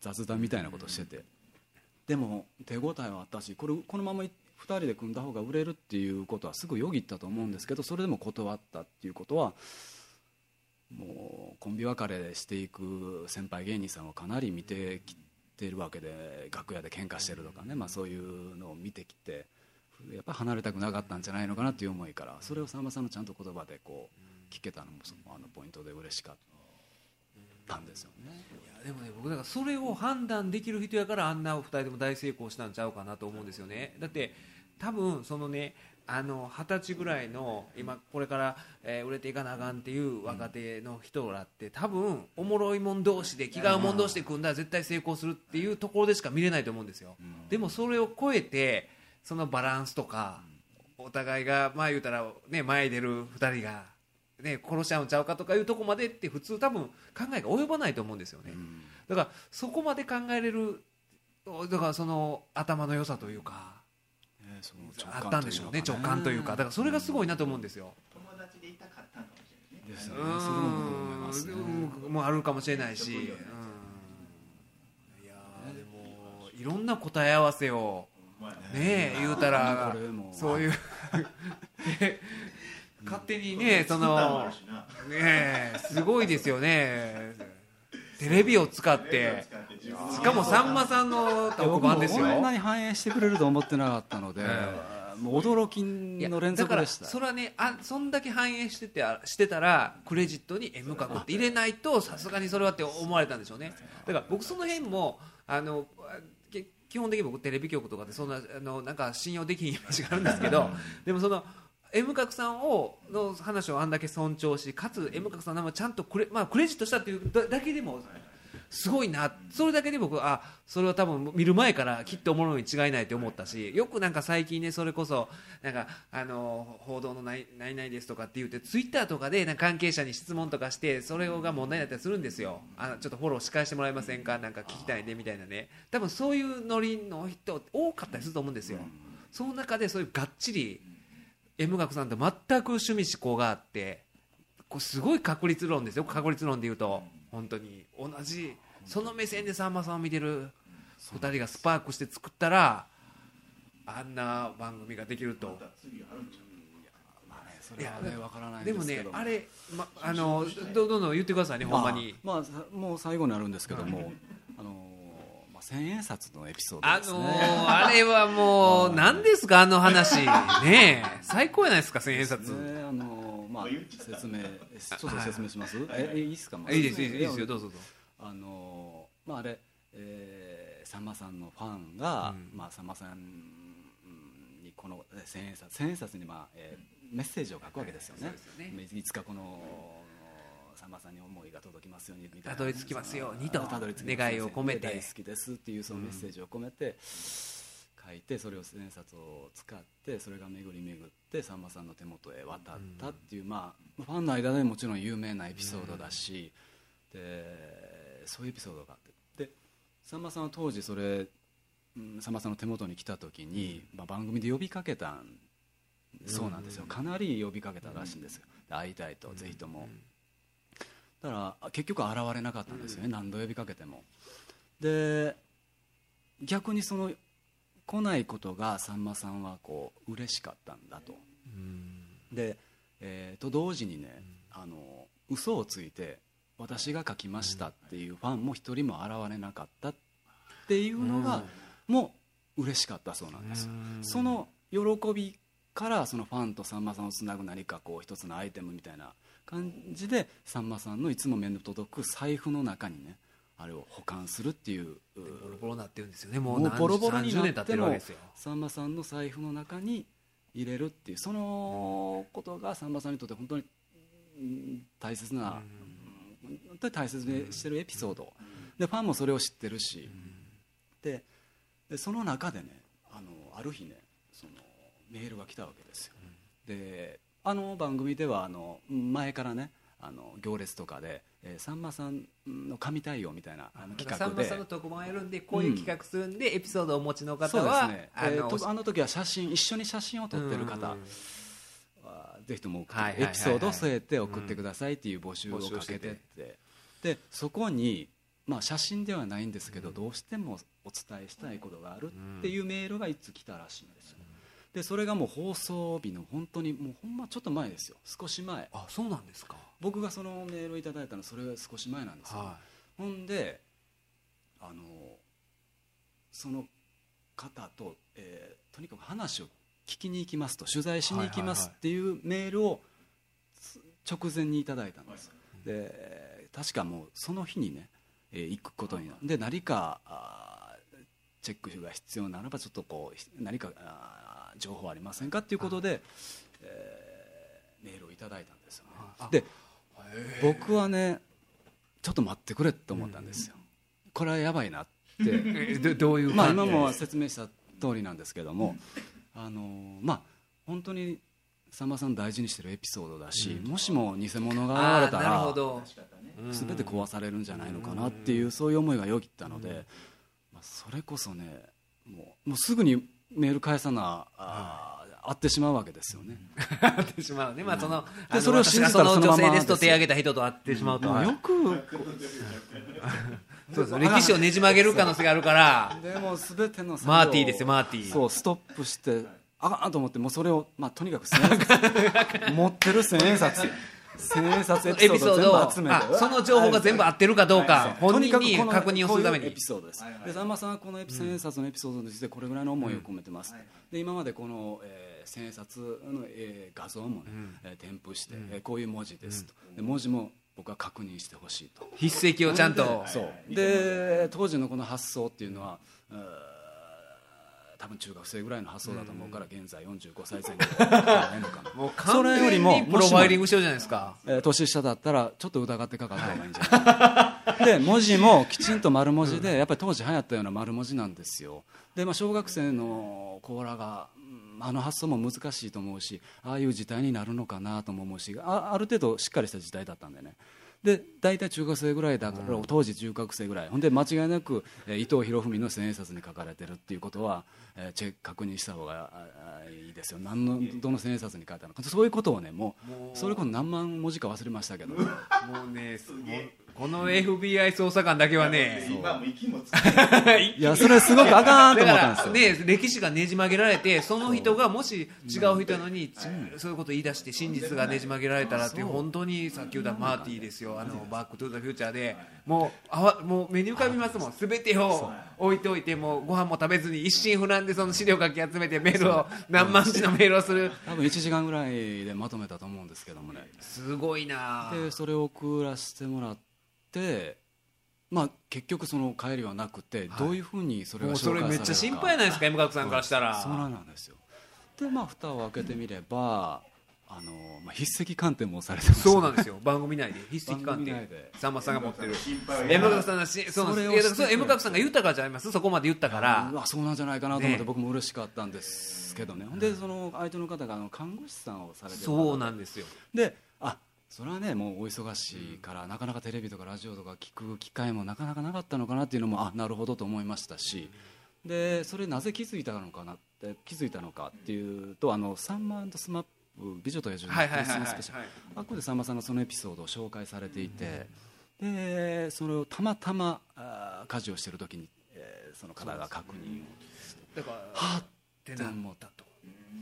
[SPEAKER 2] 雑談みたいなことしてて。でも手応えはあったしこれこのまま2人で組んだ方が売れるっていうことはすぐよぎったと思うんですけどそれでも断ったっていうことはもうコンビ別れしていく先輩芸人さんをかなり見てきているわけで楽屋で喧嘩してるとかね、まあ、そういうのを見てきてやっぱり離れたくなかったんじゃないのかなっていう思いからそれをさんまさんのちゃんと言葉でこう聞けたのもそのあのポイントで嬉しかったんですよね。
[SPEAKER 1] いやでもね僕だからそれを判断できる人やからあんな2人とも大成功したんちゃうかなと思うんですよねだって多分そのねあの二十歳ぐらいの今これから、えー売れていかなあかんっていう若手の人らって多分おもろいもん同士で気が合うもん同士で組んだら絶対成功するっていうところでしか見れないと思うんですよ、でもそれを超えてそのバランスとかお互いがまあ言うたらね前に出る2人がね殺し合うんちゃうかとかいうとこまでって普通多分考えが及ばないと思うんですよね、だからそこまで考えれるだからその頭の良さというか
[SPEAKER 2] ねその
[SPEAKER 1] あったんでしょうね直感というか。だからそれがすごいなと思うんですよ。
[SPEAKER 3] 友達でいたかったのかもしれないね。
[SPEAKER 2] ですねそれも僕思いますね。
[SPEAKER 1] もうあるかもしれないし、うん、いやーでもいろんな答え合わせを
[SPEAKER 3] まあ
[SPEAKER 1] ね。え言うたらそういう。で (laughs) 勝手にねそ
[SPEAKER 3] の
[SPEAKER 1] ねえすごいですよねテレビを使ってしかもさんまさんの特番ですよ。
[SPEAKER 2] こんなに反映してくれると思ってなかったので、もう驚きの連続でした。
[SPEAKER 1] それはねあそんだけ反映しててしてたらクレジットに M 角って入れないとさすがにそれはって思われたんでしょうね。だから僕その辺もあのけ基本的に僕テレビ局とかでそんなあのなんか信用できんイメージがあるんですけどでもその M 角さんをの話をあんだけ尊重しかつ M 角さんの名前をちゃんとクレ,、まあ、クレジットしたっていうだだけでもすごいなそれだけで僕あそれは多分見る前からきっとおもろいに違いないって思ったしよくなんか最近ねそれこそなんかあの報道のないないないですとかって言ってツイッターとかでなんか関係者に質問とかしてそれが問題になったりするんですよ。あのちょっとフォローし返してもらえませんか？なんか聞きたいねみたいなね。多分そういうノリの人多かったりすると思うんですよ。その中でそういうがっちり M 学さんと全く趣味思考があってこれすごい確率論ですよ。確率論で言うと。本当に。同じ。その目線でさんまさんを見てる。2人がスパークして作ったらあんな番組ができると。
[SPEAKER 2] それはねわからない
[SPEAKER 1] でもねあれ、ま、あのどどんどん言ってくださいねほんまに。
[SPEAKER 2] あまあさもう最後になるんですけども、千円札のエピソード
[SPEAKER 1] あ
[SPEAKER 2] ですね、
[SPEAKER 1] のーあれはもう何ですかあの話。ねえ。最高やないですか千円札。
[SPEAKER 2] ねあのーまあ説明ちょっと説明します、えいいですか、まあ
[SPEAKER 1] いいですいいですよどうぞどうぞ。
[SPEAKER 2] あのーまああれ、えーさんまさんのファンが、
[SPEAKER 1] うん。
[SPEAKER 2] まあさんまさんにこのえー千円札千円札にまあ、えーメッセージを書くわけですよね,、
[SPEAKER 1] そうですよね。
[SPEAKER 2] いつかこのさんまさんに思いが届きますようにみたいな。
[SPEAKER 1] たどり着きますようにと
[SPEAKER 2] たどり着きます
[SPEAKER 1] 願いを込めて
[SPEAKER 2] 大好きですっていうそのメッセージを込めて書いてそれを千円札を使ってそれが巡り巡ってさんまさんの手元へ渡ったっていう、まあ、ファンの間でもちろん有名なエピソードだし、でそういうエピソードがあって。でさんまさんは当時それうんさんまさんの手元に来た時に、まあ、番組で呼びかけたんそうなんですよ。かなり呼びかけたらしいんですよ。で会いたいとぜひともだから結局現れなかったんですよね、何度呼びかけても。で逆にその来ないことがさんまさんはこう嬉しかったんだと。で、えーと同時にねあの嘘をついて私が書きましたっていうファンも一人も現れなかったっていうのが、もう嬉しかったそうなんです、その喜びからそのファンとさんまさんをつなぐ何かこう一つのアイテムみたいな感じでさんまさんのいつも目の届く財布の中にねあれを保管するっていう
[SPEAKER 1] ボロボロになってるんですよね。もう
[SPEAKER 2] もうボロボロに
[SPEAKER 1] 30
[SPEAKER 2] な
[SPEAKER 1] って
[SPEAKER 2] も
[SPEAKER 1] るわけですよ。
[SPEAKER 2] さんまさんの財布の中に入れるっていうそのことがさんまさんにとって本当にうん大切な、うん。本当に大切にしてるエピソード、でファンもそれを知ってるし、ででその中でねあのある日ねそのメールが来たわけですよ、であの番組ではあの前からねあの行列とかで、えーさんまさんの神対応みたいなあの企画で。
[SPEAKER 1] さんまさんの特番やるんでこういう企画するんで、エピソードをお持ちの方は、あの、
[SPEAKER 2] えーとあの時は写真一緒に写真を撮ってる方ぜひともエピソードを添えて送ってくださいっていう募集をかけてって。でそこに、まあ、写真ではないんですけど、どうしてもお伝えしたいことがあるっていうメールがいつ来たらしいんですよでそれがもう放送日の本当にもうほんまちょっと前ですよ。少し前。
[SPEAKER 1] あそうなんですか。
[SPEAKER 2] 僕がそのメールをいただいたのそれが少し前なんですよ、
[SPEAKER 1] は
[SPEAKER 2] ほんであのその方と、えーとにかく話を聞きに行きますと取材しに行きま
[SPEAKER 1] はいはいはい
[SPEAKER 2] すっていうメールをつ直前にいただいたんです、で確かもうその日にね、えー行くことになる。で何かチェックが必要ならばちょっとこうひ何かあー情報ありませんかっていうことで、えーメールをいただいたんですよね。
[SPEAKER 1] あ
[SPEAKER 2] で僕はねちょっと待ってくれと思ったんですよ、これはやばいなって。
[SPEAKER 1] え (laughs) どどういう
[SPEAKER 2] まあ今も説明した通りなんですけども、あのまあ本当にさんまさん大事にしてるエピソードだし、もしも偽物が現れた
[SPEAKER 1] あーなるほ
[SPEAKER 2] ら
[SPEAKER 1] ど
[SPEAKER 2] 全て壊されるんじゃないのかなっていうそういう思いがよぎったので、まあ、それこそねもうもうすぐにメール返さなあー会ってしまうわけですよね。
[SPEAKER 1] 会ってしまうね。まあそのあの
[SPEAKER 2] それを信じたら
[SPEAKER 1] その女性ですと手挙げた人と会ってしまうと、
[SPEAKER 2] よく (laughs)
[SPEAKER 1] そうです歴史をねじ曲げる可能性があるから。
[SPEAKER 2] でも全ての
[SPEAKER 1] マーティーですよマーティー。
[SPEAKER 2] そうストップしてあかんと思ってもうそれを、まあ、とにかく千円札。(laughs) 持ってる千円札千円札エピソードを。集めて。
[SPEAKER 1] あその情報が全部合ってるかどうか本人に確認をするために。
[SPEAKER 2] こういうエピソードです、でさんまさんはこの千円札のエピソードについてこれぐらいの思いを込めてます、で今までこの、えー千円札の、えー画像も添付して、えーこういう文字ですと、で文字も僕は確認してほしいと。
[SPEAKER 1] 筆跡をちゃんと。
[SPEAKER 2] そう。で当時のこの発想っていうのは多分中学生ぐらいの発想だと思うから現在45歳前後。じゃないのかな
[SPEAKER 1] もう
[SPEAKER 2] そ
[SPEAKER 1] 完
[SPEAKER 2] れよりも
[SPEAKER 1] プロファイリングしようじゃないですか。
[SPEAKER 2] えー年下だったらちょっと疑ってかかった方がいいんじゃない？(laughs) で文字もきちんと丸文字でやっぱり当時流行ったような丸文字なんですよ。で、まあ、小学生の子らがうんあの発想も難しいと思うしああいう時代になるのかなとも思うしあある程度しっかりした時代だったんでねで大体中学生ぐらいだから、当時中学生ぐらい。ほんで間違いなく、えー伊藤博文の千円札に書かれてるっていうことは、えーチェック確認した方がいいですよ。何のどの千円札に書いてあるのか。そういうことをねもうそれこそ何万文字か忘れましたけど、
[SPEAKER 1] もうねもうこの FBI 捜査官だけはね。
[SPEAKER 3] 今も息もつ
[SPEAKER 2] いやそれすごくあかんと
[SPEAKER 1] だ
[SPEAKER 2] 思ったんですよ、
[SPEAKER 1] ね歴史がねじ曲げられてその人がもし違う人なのにちそういうこと言い出して真実がねじ曲げられたらって本当にさっき言ったマーティーですよ。あのバックトゥザフューチャーで。もうあわもう目に浮かびますもん。全てを置いておいてもうご飯も食べずに一心不乱でその資料かき集めてメールを何万字のメールをする。
[SPEAKER 2] 多分1時間ぐらいでまとめたと思うんですけどもね。
[SPEAKER 1] すごいな
[SPEAKER 2] でそれを送らせてもらってまあ結局その帰りはなくて、どういうふうにそれが
[SPEAKER 1] もうそれめっちゃ心配
[SPEAKER 2] な
[SPEAKER 1] ないですか M 角さんからしたら。
[SPEAKER 2] そうなんですよ。でまあ蓋を開けてみればあの、まあ、筆跡鑑定もされてました
[SPEAKER 1] そうなんですよ。番組内で。筆跡鑑定。
[SPEAKER 2] で。
[SPEAKER 1] さんまさんが持ってる。
[SPEAKER 3] 心配。は
[SPEAKER 1] M 角さんがしそうなんです。それ M 角さんが言ったからじゃあります。そこまで言ったから。
[SPEAKER 2] うわそうなんじゃないかなと思って
[SPEAKER 1] ね。
[SPEAKER 2] 僕も嬉しかったんですけどね、でその相手の方があの看護師さんをされてる
[SPEAKER 1] そうなんですよ。
[SPEAKER 2] であそれはねもうお忙しいから、なかなかテレビとかラジオとか聞く機会もなかなかなかったのかなっていうのもあなるほどと思いましたし。でそれなぜ気づいたのかなって気づいたのかっていうとあのサンマスマップ美女と野獣のクリスマススペシャル。あここでさんまさんがそのエピソードを紹介されていて、でそれをたまたまあー家事をしている時に、えーその方が確認を
[SPEAKER 1] だから
[SPEAKER 2] はっ
[SPEAKER 1] ってなった。と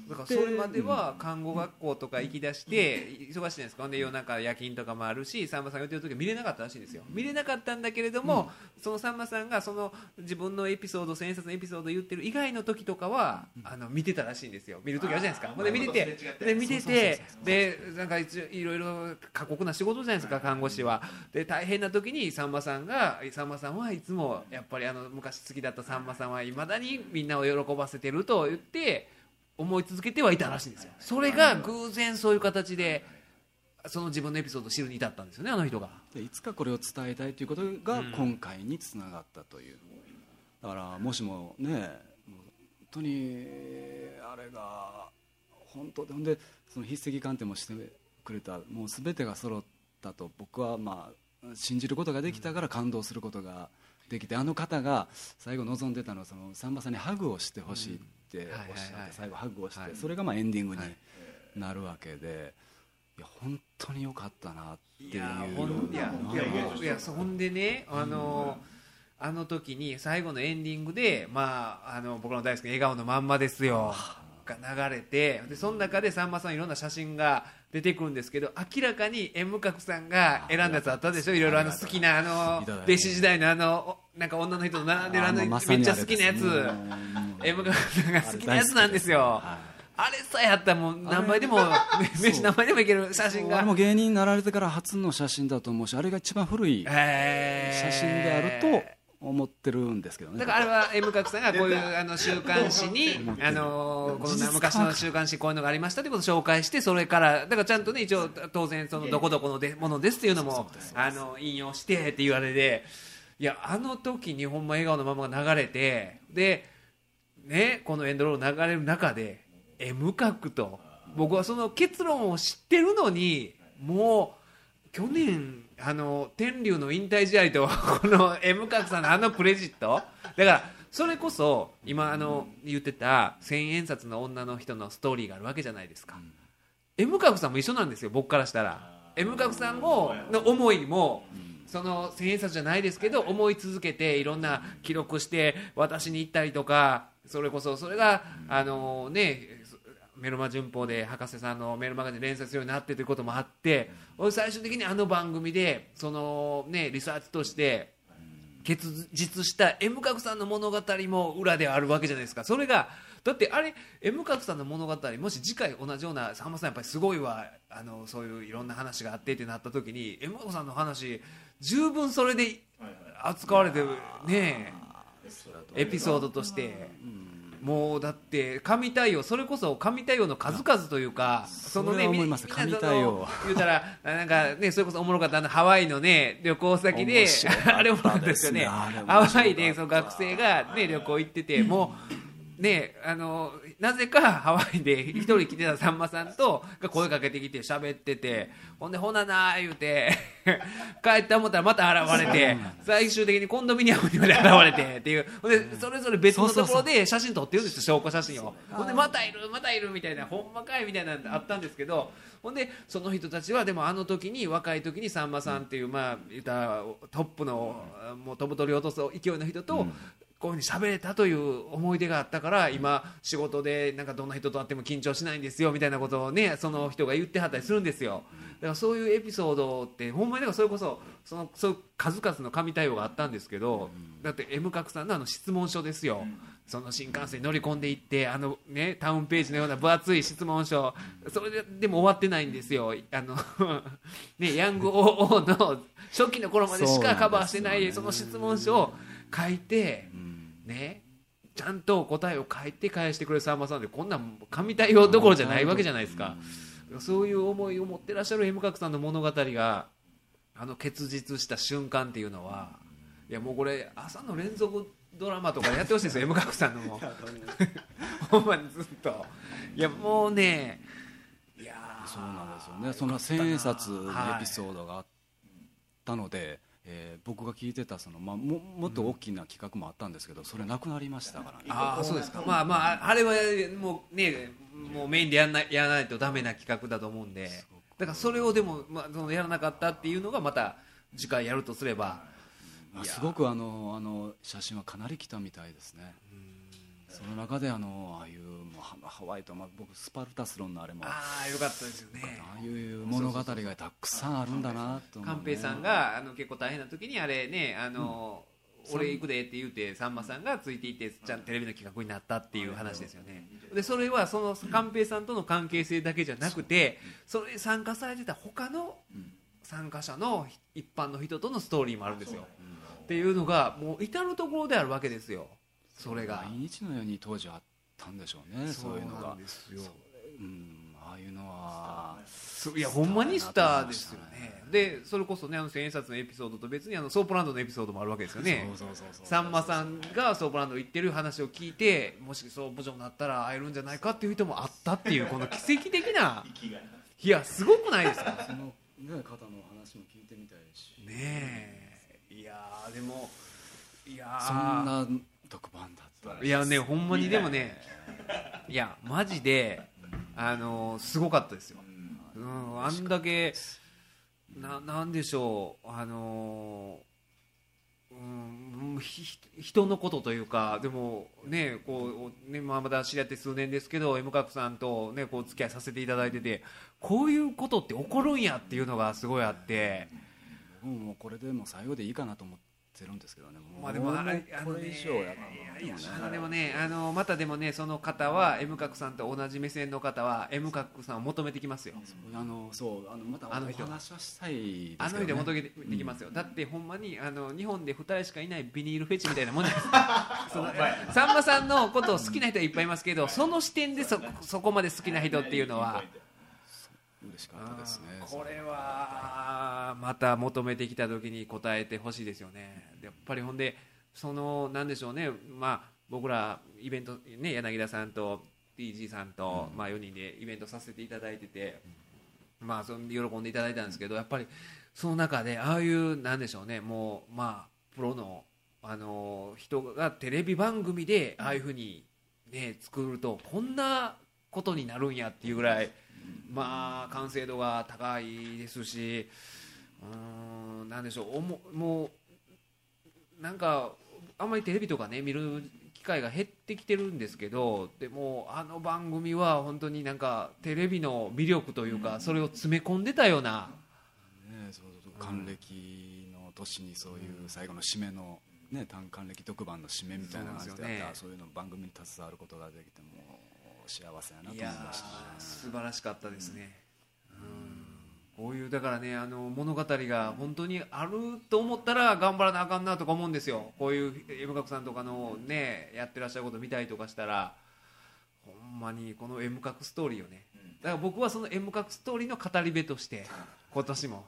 [SPEAKER 1] だからそれまでは看護学校とか行き出して忙しいじゃないですか。ほんで夜中夜勤とかもあるしさんまさんが言ってる時は見れなかったらしいんですよ。見れなかったんだけれども、そのさんまさんがその自分のエピソード千円札のエピソードを言ってる以外の時とかは、あの見てたらしいんですよ。見る時あるじゃないですか。ほんで見ててで見ててでなんか一応いろいろ過酷な仕事じゃないですか看護師は。で大変な時にさんまさんがさんまさんはいつもやっぱりあの昔好きだったさんまさんはいまだにみんなを喜ばせてると言って思い続けてはいたらしいんですよ。それが偶然そういう形でその自分のエピソードを知るに至ったんですよねあの人が。
[SPEAKER 2] でいつかこれを伝えたいということが今回につながったという、だからもしもね本当にあれが本当でほんでその筆跡鑑定もしてくれたもう全てが揃ったと僕はまあ信じることができたから感動することができてあの方が最後望んでたのはそのさんまさんにハグをしてほしいっておっしゃって最後ハグをしてそれがまあエンディングになるわけで。いや本当に良かったなっていう
[SPEAKER 1] いやいやそんでねあの、あの時に最後のエンディングで、まあ、あの僕の大好きな笑顔のまんまですよが流れてでその中でさんまさんいろんな写真が出てくるんですけど明らかに M 角さんが選んだやつあったでしょ？いろいろあの好きなあの弟子時代のあのおなんか女の人と並んでるあのめっちゃ好きなやつ。
[SPEAKER 2] ですもう
[SPEAKER 1] M 角さんが好きなやつなんですよ。
[SPEAKER 2] はい。
[SPEAKER 1] あれさえあったらもう何倍でも (laughs) 飯何倍でもいける写真が。
[SPEAKER 2] あれも芸人になられてから初の写真だと思うしあれが一番古い写真であると思ってるんですけどね。
[SPEAKER 1] だからあれは M 角さんがこういうあの週刊誌にあのこの昔の週刊誌こういうのがありましたということを紹介してそれからだからちゃんとね一応当然そのどこどこのでものですっていうのもあの引用してって言われていやあの時にほんま笑顔のままが流れてでねこのエンドロール流れる中で M 角と僕はその結論を知ってるのにもう去年あの天竜の引退試合と (laughs) この M 角さんのあのクレジット？だからそれこそ今あの言ってた千円札の女の人のストーリーがあるわけじゃないですか、M 角さんも一緒なんですよ僕からしたら。M 角さんもの思いもその千円札じゃないですけど思い続けていろんな記録して私に行ったりとかそれこそそれがあのねメルマ旬報で博士さんのメールマガジン連載するようになってということもあって俺最終的にあの番組でそのねリサーチとして結実した M 角さんの物語も裏ではあるわけじゃないですか。それがだってあれ M 角さんの物語もし次回同じようなさんまさんやっぱりすごいわあのそういういろんな話があってってなった時に M 角さんの話十分それで扱われてねエピソードとして。もうだって神対応それこそ神対応の数々というかそのね
[SPEAKER 2] それは思います。
[SPEAKER 1] みんな
[SPEAKER 2] 神対応。
[SPEAKER 1] その言うたらなんかねそれこそおもろかったあのハワイのね旅行先であれおもろかったですよね。ハワイでその学生がね旅行行っててもうねあのなぜかハワイで一人来てたさんまさんとが声かけてきて喋っててほんでほななー言うて (laughs) 帰って思ったらまた現れて最終的にコンドミニアムにまで現れてっていう。ほんでそれぞれ別のところで写真撮ってるんですよ証拠写真を。ほんでまたいるまたいるみたいな。ほんまかいみたいなのあったんですけどほんでその人たちはでもあの時に若い時にさんまさんっていうまあ言ったらトップのもう飛ぶ鳥を落とす勢いの人と、こういうふうに喋れたという思い出があったから今仕事でなんかどんな人と会っても緊張しないんですよみたいなことをねその人が言ってはったりするんですよ。だからそういうエピソードってほんまにだからそれこそそのそう数々の神対応があったんですけどだって M 角さんのあの質問書ですよ。その新幹線に乗り込んでいってあのねタウンページのような分厚い質問書。それででも終わってないんですよ。あの (laughs) ねヤング OO の初期の頃までしかカバーしてないその質問書を書いてね。ちゃんと答えを書いて返してくれるさんまさんでこんなん神対応どころじゃないわけじゃないですか。そういう思いを持ってらっしゃる M 角さんの物語があの結実した瞬間っていうのはいやもうこれ朝の連続ドラマとかやってほしいですよ (laughs) M 角さんのも。ほんまにずっと。いやもうねいやー
[SPEAKER 2] そうなんですよね。その千円札のエピソードがあったので、えー僕が聞いてたその、まあ、ももっと大きな企画もあったんですけどそれなくなりましたからね。
[SPEAKER 1] ああそうですか。まあまああれはもうねもうメインでやらないやらないとダメな企画だと思うんで。だからそれをでも、まあ、そのやらなかったっていうのがまた次回やるとすれば。
[SPEAKER 2] まあすごくあのあの写真はかなり来たみたいですねその中であのああいうハハワイと、まあ、僕スパルタスロンのあれもあ
[SPEAKER 1] ああよかったですよね。
[SPEAKER 2] あいう物語がたくさんあるんだなと思う、ね、
[SPEAKER 1] 寛平さんがあの結構大変な時にあれねあの、俺行くでって言うてさんまさんがついていってちゃんとテレビの企画になったっていう話ですよね。でそれはその寛平さんとの関係性だけじゃなくてそれに参加されてた他の参加者の一般の人とのストーリーもあるんですよ。っていうのがもう至る所であるわけですよそれが。
[SPEAKER 2] 毎日のように当時あったんでしょうねそういうのが。
[SPEAKER 1] なんですよ。
[SPEAKER 2] うんああいうのは。
[SPEAKER 1] いやほんまにスターですよね。でそれこそねあの千円札のエピソードと別にあのソープランドのエピソードもあるわけですよね。さんまさんがソープランド行ってる話を聞いてもしソープ嬢になったら会えるんじゃないかっていう人もあったっていうこの奇跡的ないやすごくないですか？
[SPEAKER 2] その、ね、方の話も聞いてみたいし。
[SPEAKER 1] ねえ。いやーでもいやー。
[SPEAKER 2] そんな特番だったら
[SPEAKER 1] いやねほんまにでもねいやマジであのーすごかったですよ、うん、あんだけななんでしょうあのーうんひひ人のことというかでもねこうねまあまだ知り合って数年ですけど M 角さんとねこう付き合いさせていただいててこういうことって起こるんやっていうのがすごいあって。
[SPEAKER 2] 僕もこれでもう最後でいいかなと思ってるんですけどね
[SPEAKER 1] まあでもあれあ
[SPEAKER 2] こ
[SPEAKER 1] のね
[SPEAKER 2] れ以上やっ
[SPEAKER 1] いやあのでもねあのまたでもねその方は M 角さんと同じ目線の方は M 角さんを求めてきますよ。
[SPEAKER 2] あのそうあのまたお
[SPEAKER 1] あの人
[SPEAKER 2] 話はしたい
[SPEAKER 1] あの人求めてきますよ、だってほんまにあの日本で2人しかいないビニールフェチみたいなもんじゃないです (laughs) さんまさんのことを好きな人はいっぱいいますけどその視点でそそこまで好きな人っていうのは
[SPEAKER 2] 嬉しかったですね。
[SPEAKER 1] これはまた求めてきた時に答えてほしいですよね。やっぱりほんでそのなんでしょうね。まあ僕らイベントね柳田さんと TG さんと、まあ4人でイベントさせていただいてて、まあその喜んでいただいたんですけどやっぱりその中でああいうなんでしょうね。もうまあプロのあの人がテレビ番組でああいうふうにね作るとこんなことになるんやっていうぐらいまあ完成度が高いですしうーんなんでしょうおももうなんかあんまりテレビとかね見る機会が減ってきてるんですけどでもあの番組は本当になんかテレビの魅力というかそれを詰め込んでたような
[SPEAKER 2] ねそうそう還暦の年にそういう最後の締めのね単還暦特番の締めみたいな感じで
[SPEAKER 1] そうなんですよね。
[SPEAKER 2] やったそういうの番組に携わることができてもう幸せやなと思いましたね。
[SPEAKER 1] ー素晴らしかったですね、うん。こういうだからねあの物語が本当にあると思ったら頑張らなあかんなとか思うんですよ。こういう M 角さんとかのねやってらっしゃること見たりとかしたら。ほんまにこの M 角ストーリーをね。だから僕はその M 角ストーリーの語り部として今年も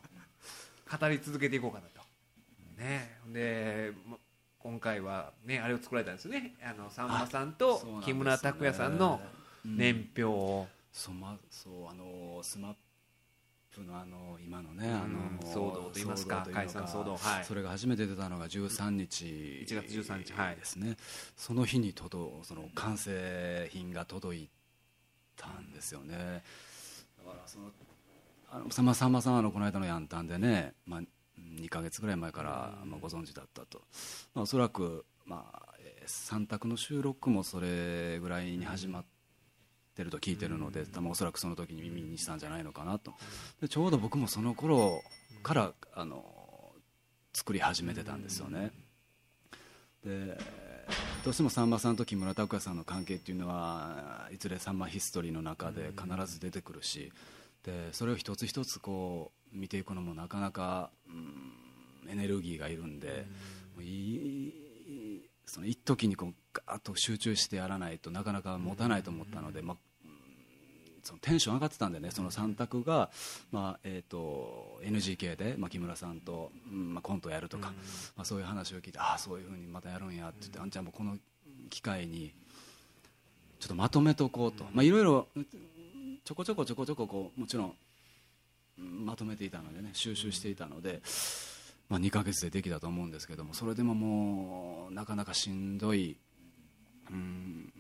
[SPEAKER 1] 語り続けていこうかなと。ね。でま今回はねあれを作られたんですよね。あのさんまさんと木村拓哉さんの
[SPEAKER 2] うん
[SPEAKER 1] 年表を、
[SPEAKER 2] そうまそうあのスマップのあの今のね、
[SPEAKER 1] うん。
[SPEAKER 2] あの
[SPEAKER 1] 騒動と言いますか解散騒動。はい。
[SPEAKER 2] それが初めて出たのが13日
[SPEAKER 1] 1月13日。はい。
[SPEAKER 2] ですね。その日に届その完成品が届いたんですよね。だからそのあのさんまさんまさんはあのこの間のヤンタンでね、まあ、2か月ぐらい前から、まあ、ご存知だったと、まあ、おそらく、まあえー、3択の収録もそれぐらいに始まってると聞いてるので、多分おそらくその時に耳にしたんじゃないのかなと。でちょうど僕もその頃からあの作り始めてたんですよね。でどうしてもさんまさんと木村拓哉さんの関係っていうのはいずれさんまヒストリーの中で必ず出てくるしでそれを一つ一つこう見ていくのもなかなか、うん、エネルギーがいるんで、もういいその一時にこうガーッと集中してやらないとなかなか持たないと思ったので、まあうんそのテンション上がってたんでねその3択が、まあえー、と NGK で、まあ、木村さんと、うんまあ、コントやるとか、まあ、そういう話を聞いてああそういうふうにまたやるんやって言って、あんちゃんもこの機会にちょっとまとめとこうと、まあ、いろいろちょこちょこちょこちょここうもちろんまとめていたのでね収集していたので、まあ、2ヶ月でできたと思うんですけどもそれでももうなかなかしんどいうん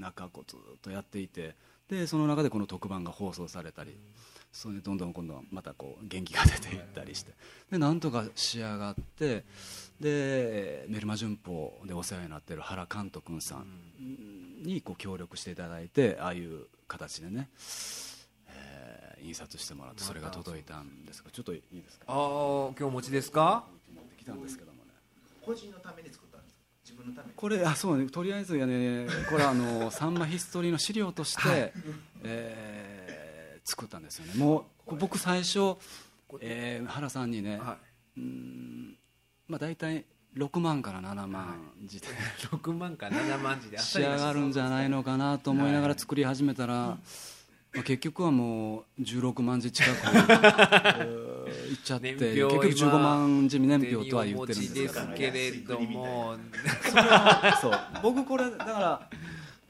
[SPEAKER 2] 中こうずっとやっていてでその中でこの特番が放送されたり、それでどんどん今度またこう元気が出ていったりしてでなんとか仕上がってでメルマ旬報でお世話になっている原監督さんにこう協力していただいてああいう形でね、印刷してもらってそれが届いたんですがちょっといいですか？
[SPEAKER 1] ああ今日お持ちですか？
[SPEAKER 2] 持ってきたんですけどもね。
[SPEAKER 3] 個人のために作ったんですか？自分のために。
[SPEAKER 2] これあそうね。とりあえずやね (laughs) これあのさんまヒストリーの資料として、えー作ったんですよね。もうこ僕最初、えー原さんにね、
[SPEAKER 1] は
[SPEAKER 2] うーんまあ大体6万から7万字で
[SPEAKER 1] い。6万か7万字で。(laughs)
[SPEAKER 2] 仕上がるんじゃないのかなと思いながら作り始めたら、まあ、結局はもう16万字近く (laughs) えーいっちゃって
[SPEAKER 1] 年
[SPEAKER 2] 結
[SPEAKER 1] 表
[SPEAKER 2] 局15万字年表とは言ってるん
[SPEAKER 1] ちです
[SPEAKER 2] け
[SPEAKER 1] れども。
[SPEAKER 2] そう。僕これだから、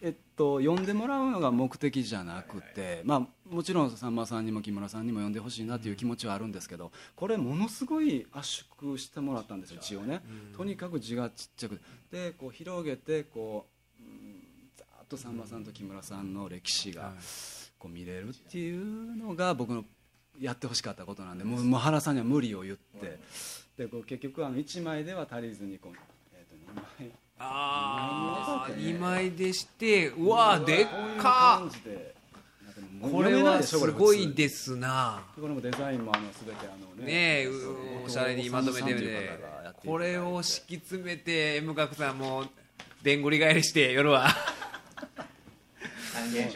[SPEAKER 2] えっと、読んでもらうのが目的じゃなくて、まあ、もちろんさんまさんにも木村さんにも読んでほしいなという気持ちはあるんですけどこれものすごい圧縮してもらったんですよ字をね。とにかく字がちっちゃくでこう広げてこう、うんざーっとさんまさんと木村さんの歴史がこう見れるっていうのが僕のやってほしかったことなんでもうもう原さんには無理を言って。でこう結局あの1枚では足りずにこう、えー、と2枚。
[SPEAKER 1] ああ2枚でしてうわーでっか
[SPEAKER 2] こ
[SPEAKER 1] れはすごいですな。
[SPEAKER 2] これもデザインもあの全てあのね
[SPEAKER 1] ねおしゃれにまとめてるで。これを敷き詰めて M 角さんもでんぐり返りして夜は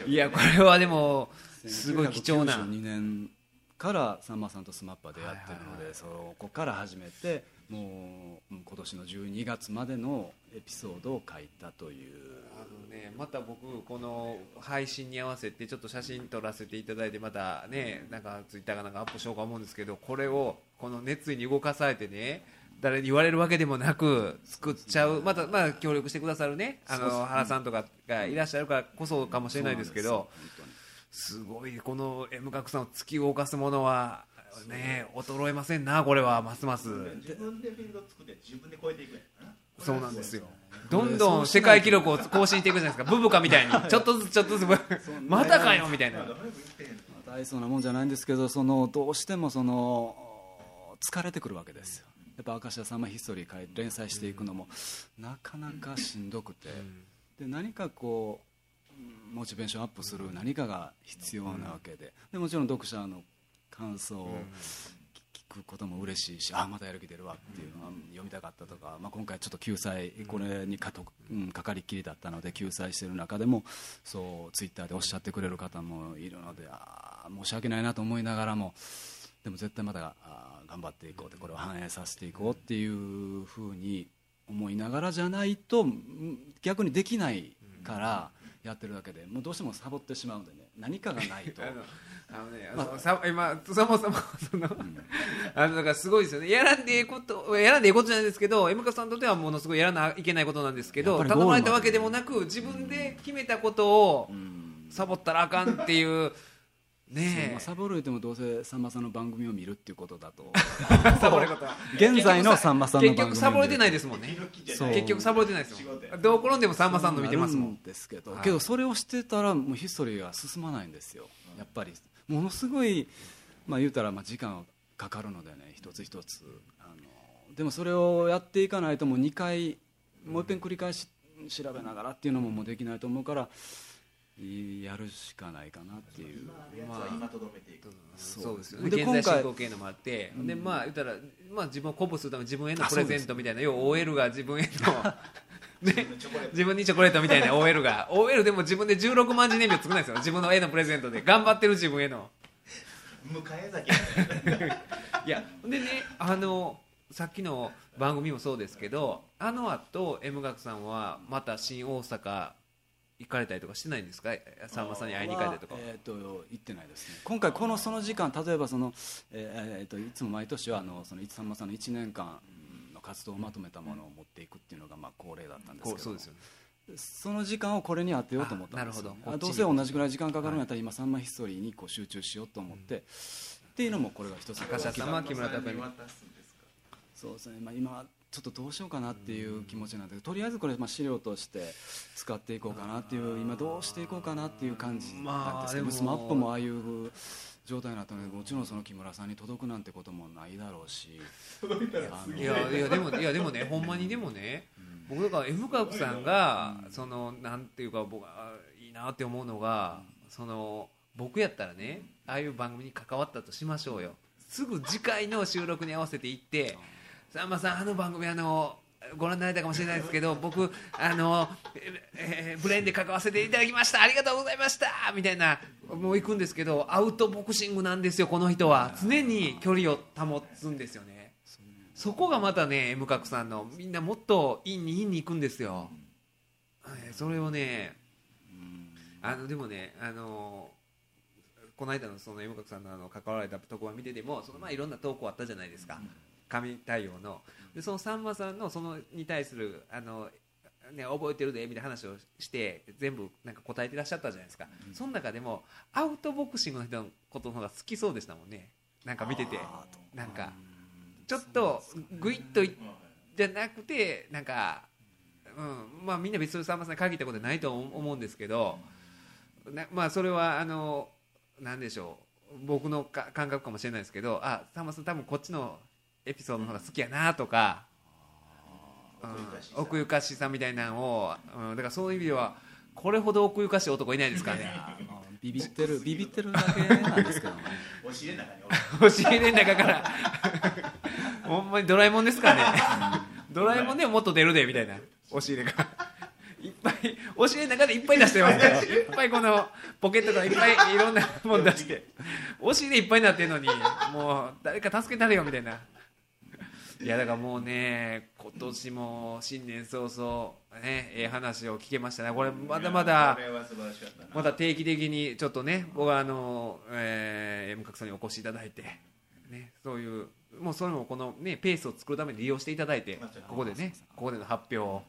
[SPEAKER 1] いやこれはでもすごい貴重な。
[SPEAKER 2] 1992年からさんまさんとスマップは出会ってるので、そこから始めてもううん今年の12月までのエピソードを書いたという。
[SPEAKER 1] あのね、また僕この配信に合わせてちょっと写真撮らせていただいてまたねなんかツイッターかなんかアップしようか思うんですけどこれをこの熱意に動かされてね誰に言われるわけでもなく作っちゃう。またまあ協力してくださるね。あの原さんとかがいらっしゃるからこそかもしれないですけど
[SPEAKER 2] す
[SPEAKER 1] ごいこの M 角さんを突き動かすものはね衰えませんなこれは。ますます。
[SPEAKER 3] 自分でフィールド作って自分で超えていくやんな。
[SPEAKER 1] そうなんですよ。どんどん世界記録を更新していくじゃないですか。ブブカみたいに。ちょっとずつちょっとずつ。またかよみたいな。
[SPEAKER 2] 大層なもんじゃないんですけどそのどうしてもその疲れてくるわけですよやっぱ明石家さんまヒストリー書い連載していくのもなかなかしんどくて、で何かこううんモチベーションアップする何かが必要なわけで。でもちろん読者の感想を聞くことも嬉しいしあまたやる気出るわっていうのは読みたかったとか、まあ、今回ちょっと救済これにかと、うん、かかりきりだったので救済している中でもそうツイッターでおっしゃってくれる方もいるのであー申し訳ないなと思いながらもでも絶対またあー頑張っていこうってこれを反映させていこうっていうふうに思いながらじゃないとうん逆にできないからやってるだけでもうどうしてもサボってしまうんでね何かがないと
[SPEAKER 1] あのね、さ今そもそもその、あのだからすごいですよね。やらんでええことやらんでええことじゃないですけど、M カさんにとってはものすごいやらないけないことなんですけど、頼まれたわけでもなく自分で決めたことを
[SPEAKER 2] うん
[SPEAKER 1] サボったらあかんっていうね
[SPEAKER 2] まあ、サボる言ってもどうせさんまさんの番組を見るっていうことだと。
[SPEAKER 1] え、(laughs) サボることは。
[SPEAKER 2] 現在のさんまさんの
[SPEAKER 1] 結
[SPEAKER 2] 番組
[SPEAKER 1] 局サボれてない
[SPEAKER 2] い
[SPEAKER 1] ですもんね。結局サボれてないですもん。どう転んでもさんまさんの見てますもん。
[SPEAKER 2] ですけど、
[SPEAKER 1] はい。
[SPEAKER 2] けどそれをしてたらもうヒストリーが進まないんですよ。やっぱりものすごいまあ言うたらまあ時間かかるのでね一つ一つ。あのでもそれをやっていかないともう2回もう一遍繰り返し調べながらっていうのももうできないと思うからいやるしかないかなっていう。
[SPEAKER 3] 今やつは今とどめていく。
[SPEAKER 1] そうですよね。現
[SPEAKER 2] で今回
[SPEAKER 1] 在進行形のもあって、でまあ言ったらまあ自分を鼓舞するために自分へのプレゼントみたいな、要は OL が自分への (laughs) ね
[SPEAKER 3] チョコレート。
[SPEAKER 1] 自分にチョコレートみたいな OL が。OL でも自分で16万字年表作らないですよ。自分の絵のプレゼントで。頑張ってる自分への。
[SPEAKER 3] 迎え酒 (laughs)
[SPEAKER 1] いやでねあのさっきの番組もそうですけど、あの後 M 学さんはまた新大阪行かれたりとかしてないんですか？さんまさんに会いに行かれたりとか。
[SPEAKER 2] は。えー、と行ってないですね。今回このその時間例えばその、えーえーといつも毎年はあのそのさんまさんの1年間の活動をまとめたものを持っていくっていうのがまあ恒例だったんですけど
[SPEAKER 1] こうそうですよね。
[SPEAKER 2] その時間をこれに当てようと思ったんですよ
[SPEAKER 1] あなるほど。
[SPEAKER 2] あどうせ同じぐらい時間かかるんやったら今さんまヒストリーにこう集中しようと思って、っていうのもこれが一つ
[SPEAKER 1] 高橋さんは木村拓哉
[SPEAKER 2] そうですね、まあ、今ちょっとどうしようかなっていう気持ちなんだけどとりあえずこれまあ資料として使っていこうかなっていう今どうしていこうかなっていう感じなんですけど、
[SPEAKER 1] まあでも。
[SPEAKER 2] スマップもああいう状態になったのでもちろんその木村さんに届くなんてこともないだろうし。
[SPEAKER 1] いやいやでもいやでもね (laughs) ほんまにでもね僕だから M 角さんがそのなんていうか僕はいいなって思うのがその僕やったらねああいう番組に関わったとしましょうよ。すぐ次回の収録に合わせて行ってさんまさんあの番組あのご覧になられたかもしれないですけど (laughs) 僕あの、えーブレーンで関わせていただきました。ありがとうございました。みたいなもう行くんですけどアウトボクシングなんですよこの人は。常に距離を保つんですよね。そこがまたね M 角さんのみんなもっとインにインに行くんですよ、えーそれをねあのでもねあのこの間のその M 角さんのあの関わられたところを見ててもそのまあいろんな投稿あったじゃないですか、紙対応の。でそのさんまさんのそのに対するあの、ね、覚えてるでみたいな話をして全部なんか答えてらっしゃったじゃないですか、その中でもアウトボクシングの人のことの方が好きそうでしたもんね。なんか見てて。なんかちょっとグイッといじゃなくてなんか、うんまあ、みんな別にさんまさんに限ったことはないと思うんですけど、なまあ、それはあのなんでしょう。僕のか感覚かもしれないですけどあさんまさん多分こっちのエピソードの方が好きやなとか、うん、奥ゆかしさみたいなのを、うん、だからそういう意味ではこれほど奥ゆかしい男いないですからね。
[SPEAKER 2] ビビってるビビってる。だけなんですけどね。
[SPEAKER 3] 押し入れの中に
[SPEAKER 1] 押し入れの中から。ほんまにドラえもんですかね。ドラえもんでももっと出るでみたいな。押し入れが。いっぱい押し入れの中でいっぱい出してますからいっぱいこのポケットからいっぱいいろんなもん出して。押し入れいっぱいになってるのにもう誰か助けたれよみたいないやだからもうね今年も新年早々ねええ話を聞けましたね。これまだまだまた定期的にちょっとね僕はあの、えー、M 角さんにお越しいただいて、ね、そういうもうそれもこの、ね、ペースを作るために利用していただいてここでねここでの発表を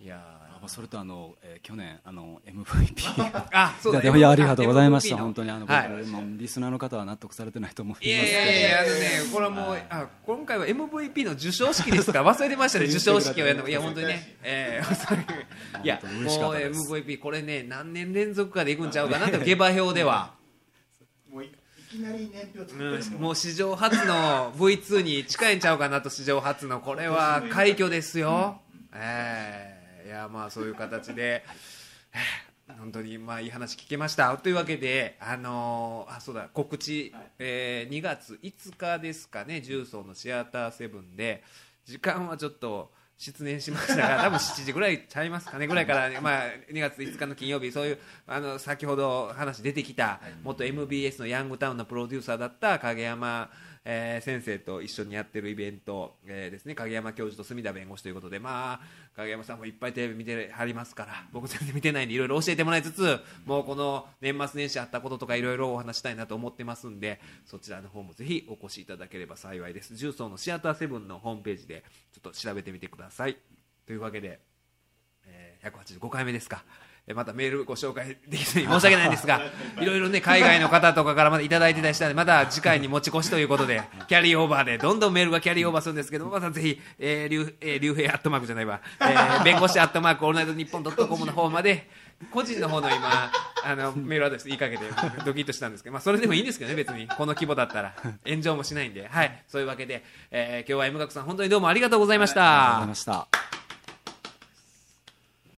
[SPEAKER 1] いや
[SPEAKER 2] あまあそれとあの、えー去年あの MVP
[SPEAKER 1] ー (laughs) あそうだ
[SPEAKER 2] いやいやありがとうございました本当に。あの、
[SPEAKER 1] はい。
[SPEAKER 2] 僕リスナーの方は納得されてないと思います。
[SPEAKER 1] いやいやいやあのねこれはもう、あ今回は MVP の授賞式ですか？(laughs) 忘れてましたね (laughs) 授賞式をやるの。いや本当にね。えーいやもう MVP これね何年連続かでいくんちゃうかなと下馬評では。
[SPEAKER 3] もういいきなり年表作って
[SPEAKER 1] うん
[SPEAKER 3] る
[SPEAKER 1] もう史上初の V2 に近いんちゃうかなと史上初の。これは快挙ですよ、ええいやまあそういう形で、え (laughs) ー本当にまあいい話聞けました。というわけであのーあそうだ告知、えー2月5日ですかね重曹のシアターセブンで。時間はちょっと失念しましたが (laughs) 多分7時ぐらいちゃいますかねぐらいから、ねまあ、2月5日の金曜日そういうあの先ほど話出てきた元 MBS のヤングタウンのプロデューサーだった影山、えー先生と一緒にやってるイベント、えーですね。影山教授と隅田弁護士ということで、まあ、影山さんもいっぱいテレビ見てはりますから僕全然見てないんでいろいろ教えてもらいつつもうこの年末年始あったこととかいろいろお話したいなと思ってますんでそちらの方もぜひお越しいただければ幸いです。重曹のシアターセブンのホームページでちょっと調べてみてください。というわけで、えー185回目ですか。またメールご紹介できずに (laughs) 申し訳ないんですが (laughs) いろいろね海外の方とかからまだいただいてたりしたのでまた次回に持ち越しということで (laughs) キャリーオーバーでどんどんメールがキャリーオーバーするんですけどまたぜひ、えー、竜えー竜兵アットマークじゃないわ、えー弁護士アットマークオールナイトニッポンドットコムの方まで個人の方の今あのメールアドレス言いかけてドキッとしたんですけど、まあ、それでもいいんですけどね別に。この規模だったら。炎上もしないんで。はい。そういうわけで、えー今日は M 学さん本当にどうもありがとうございました。
[SPEAKER 2] ありがとうございました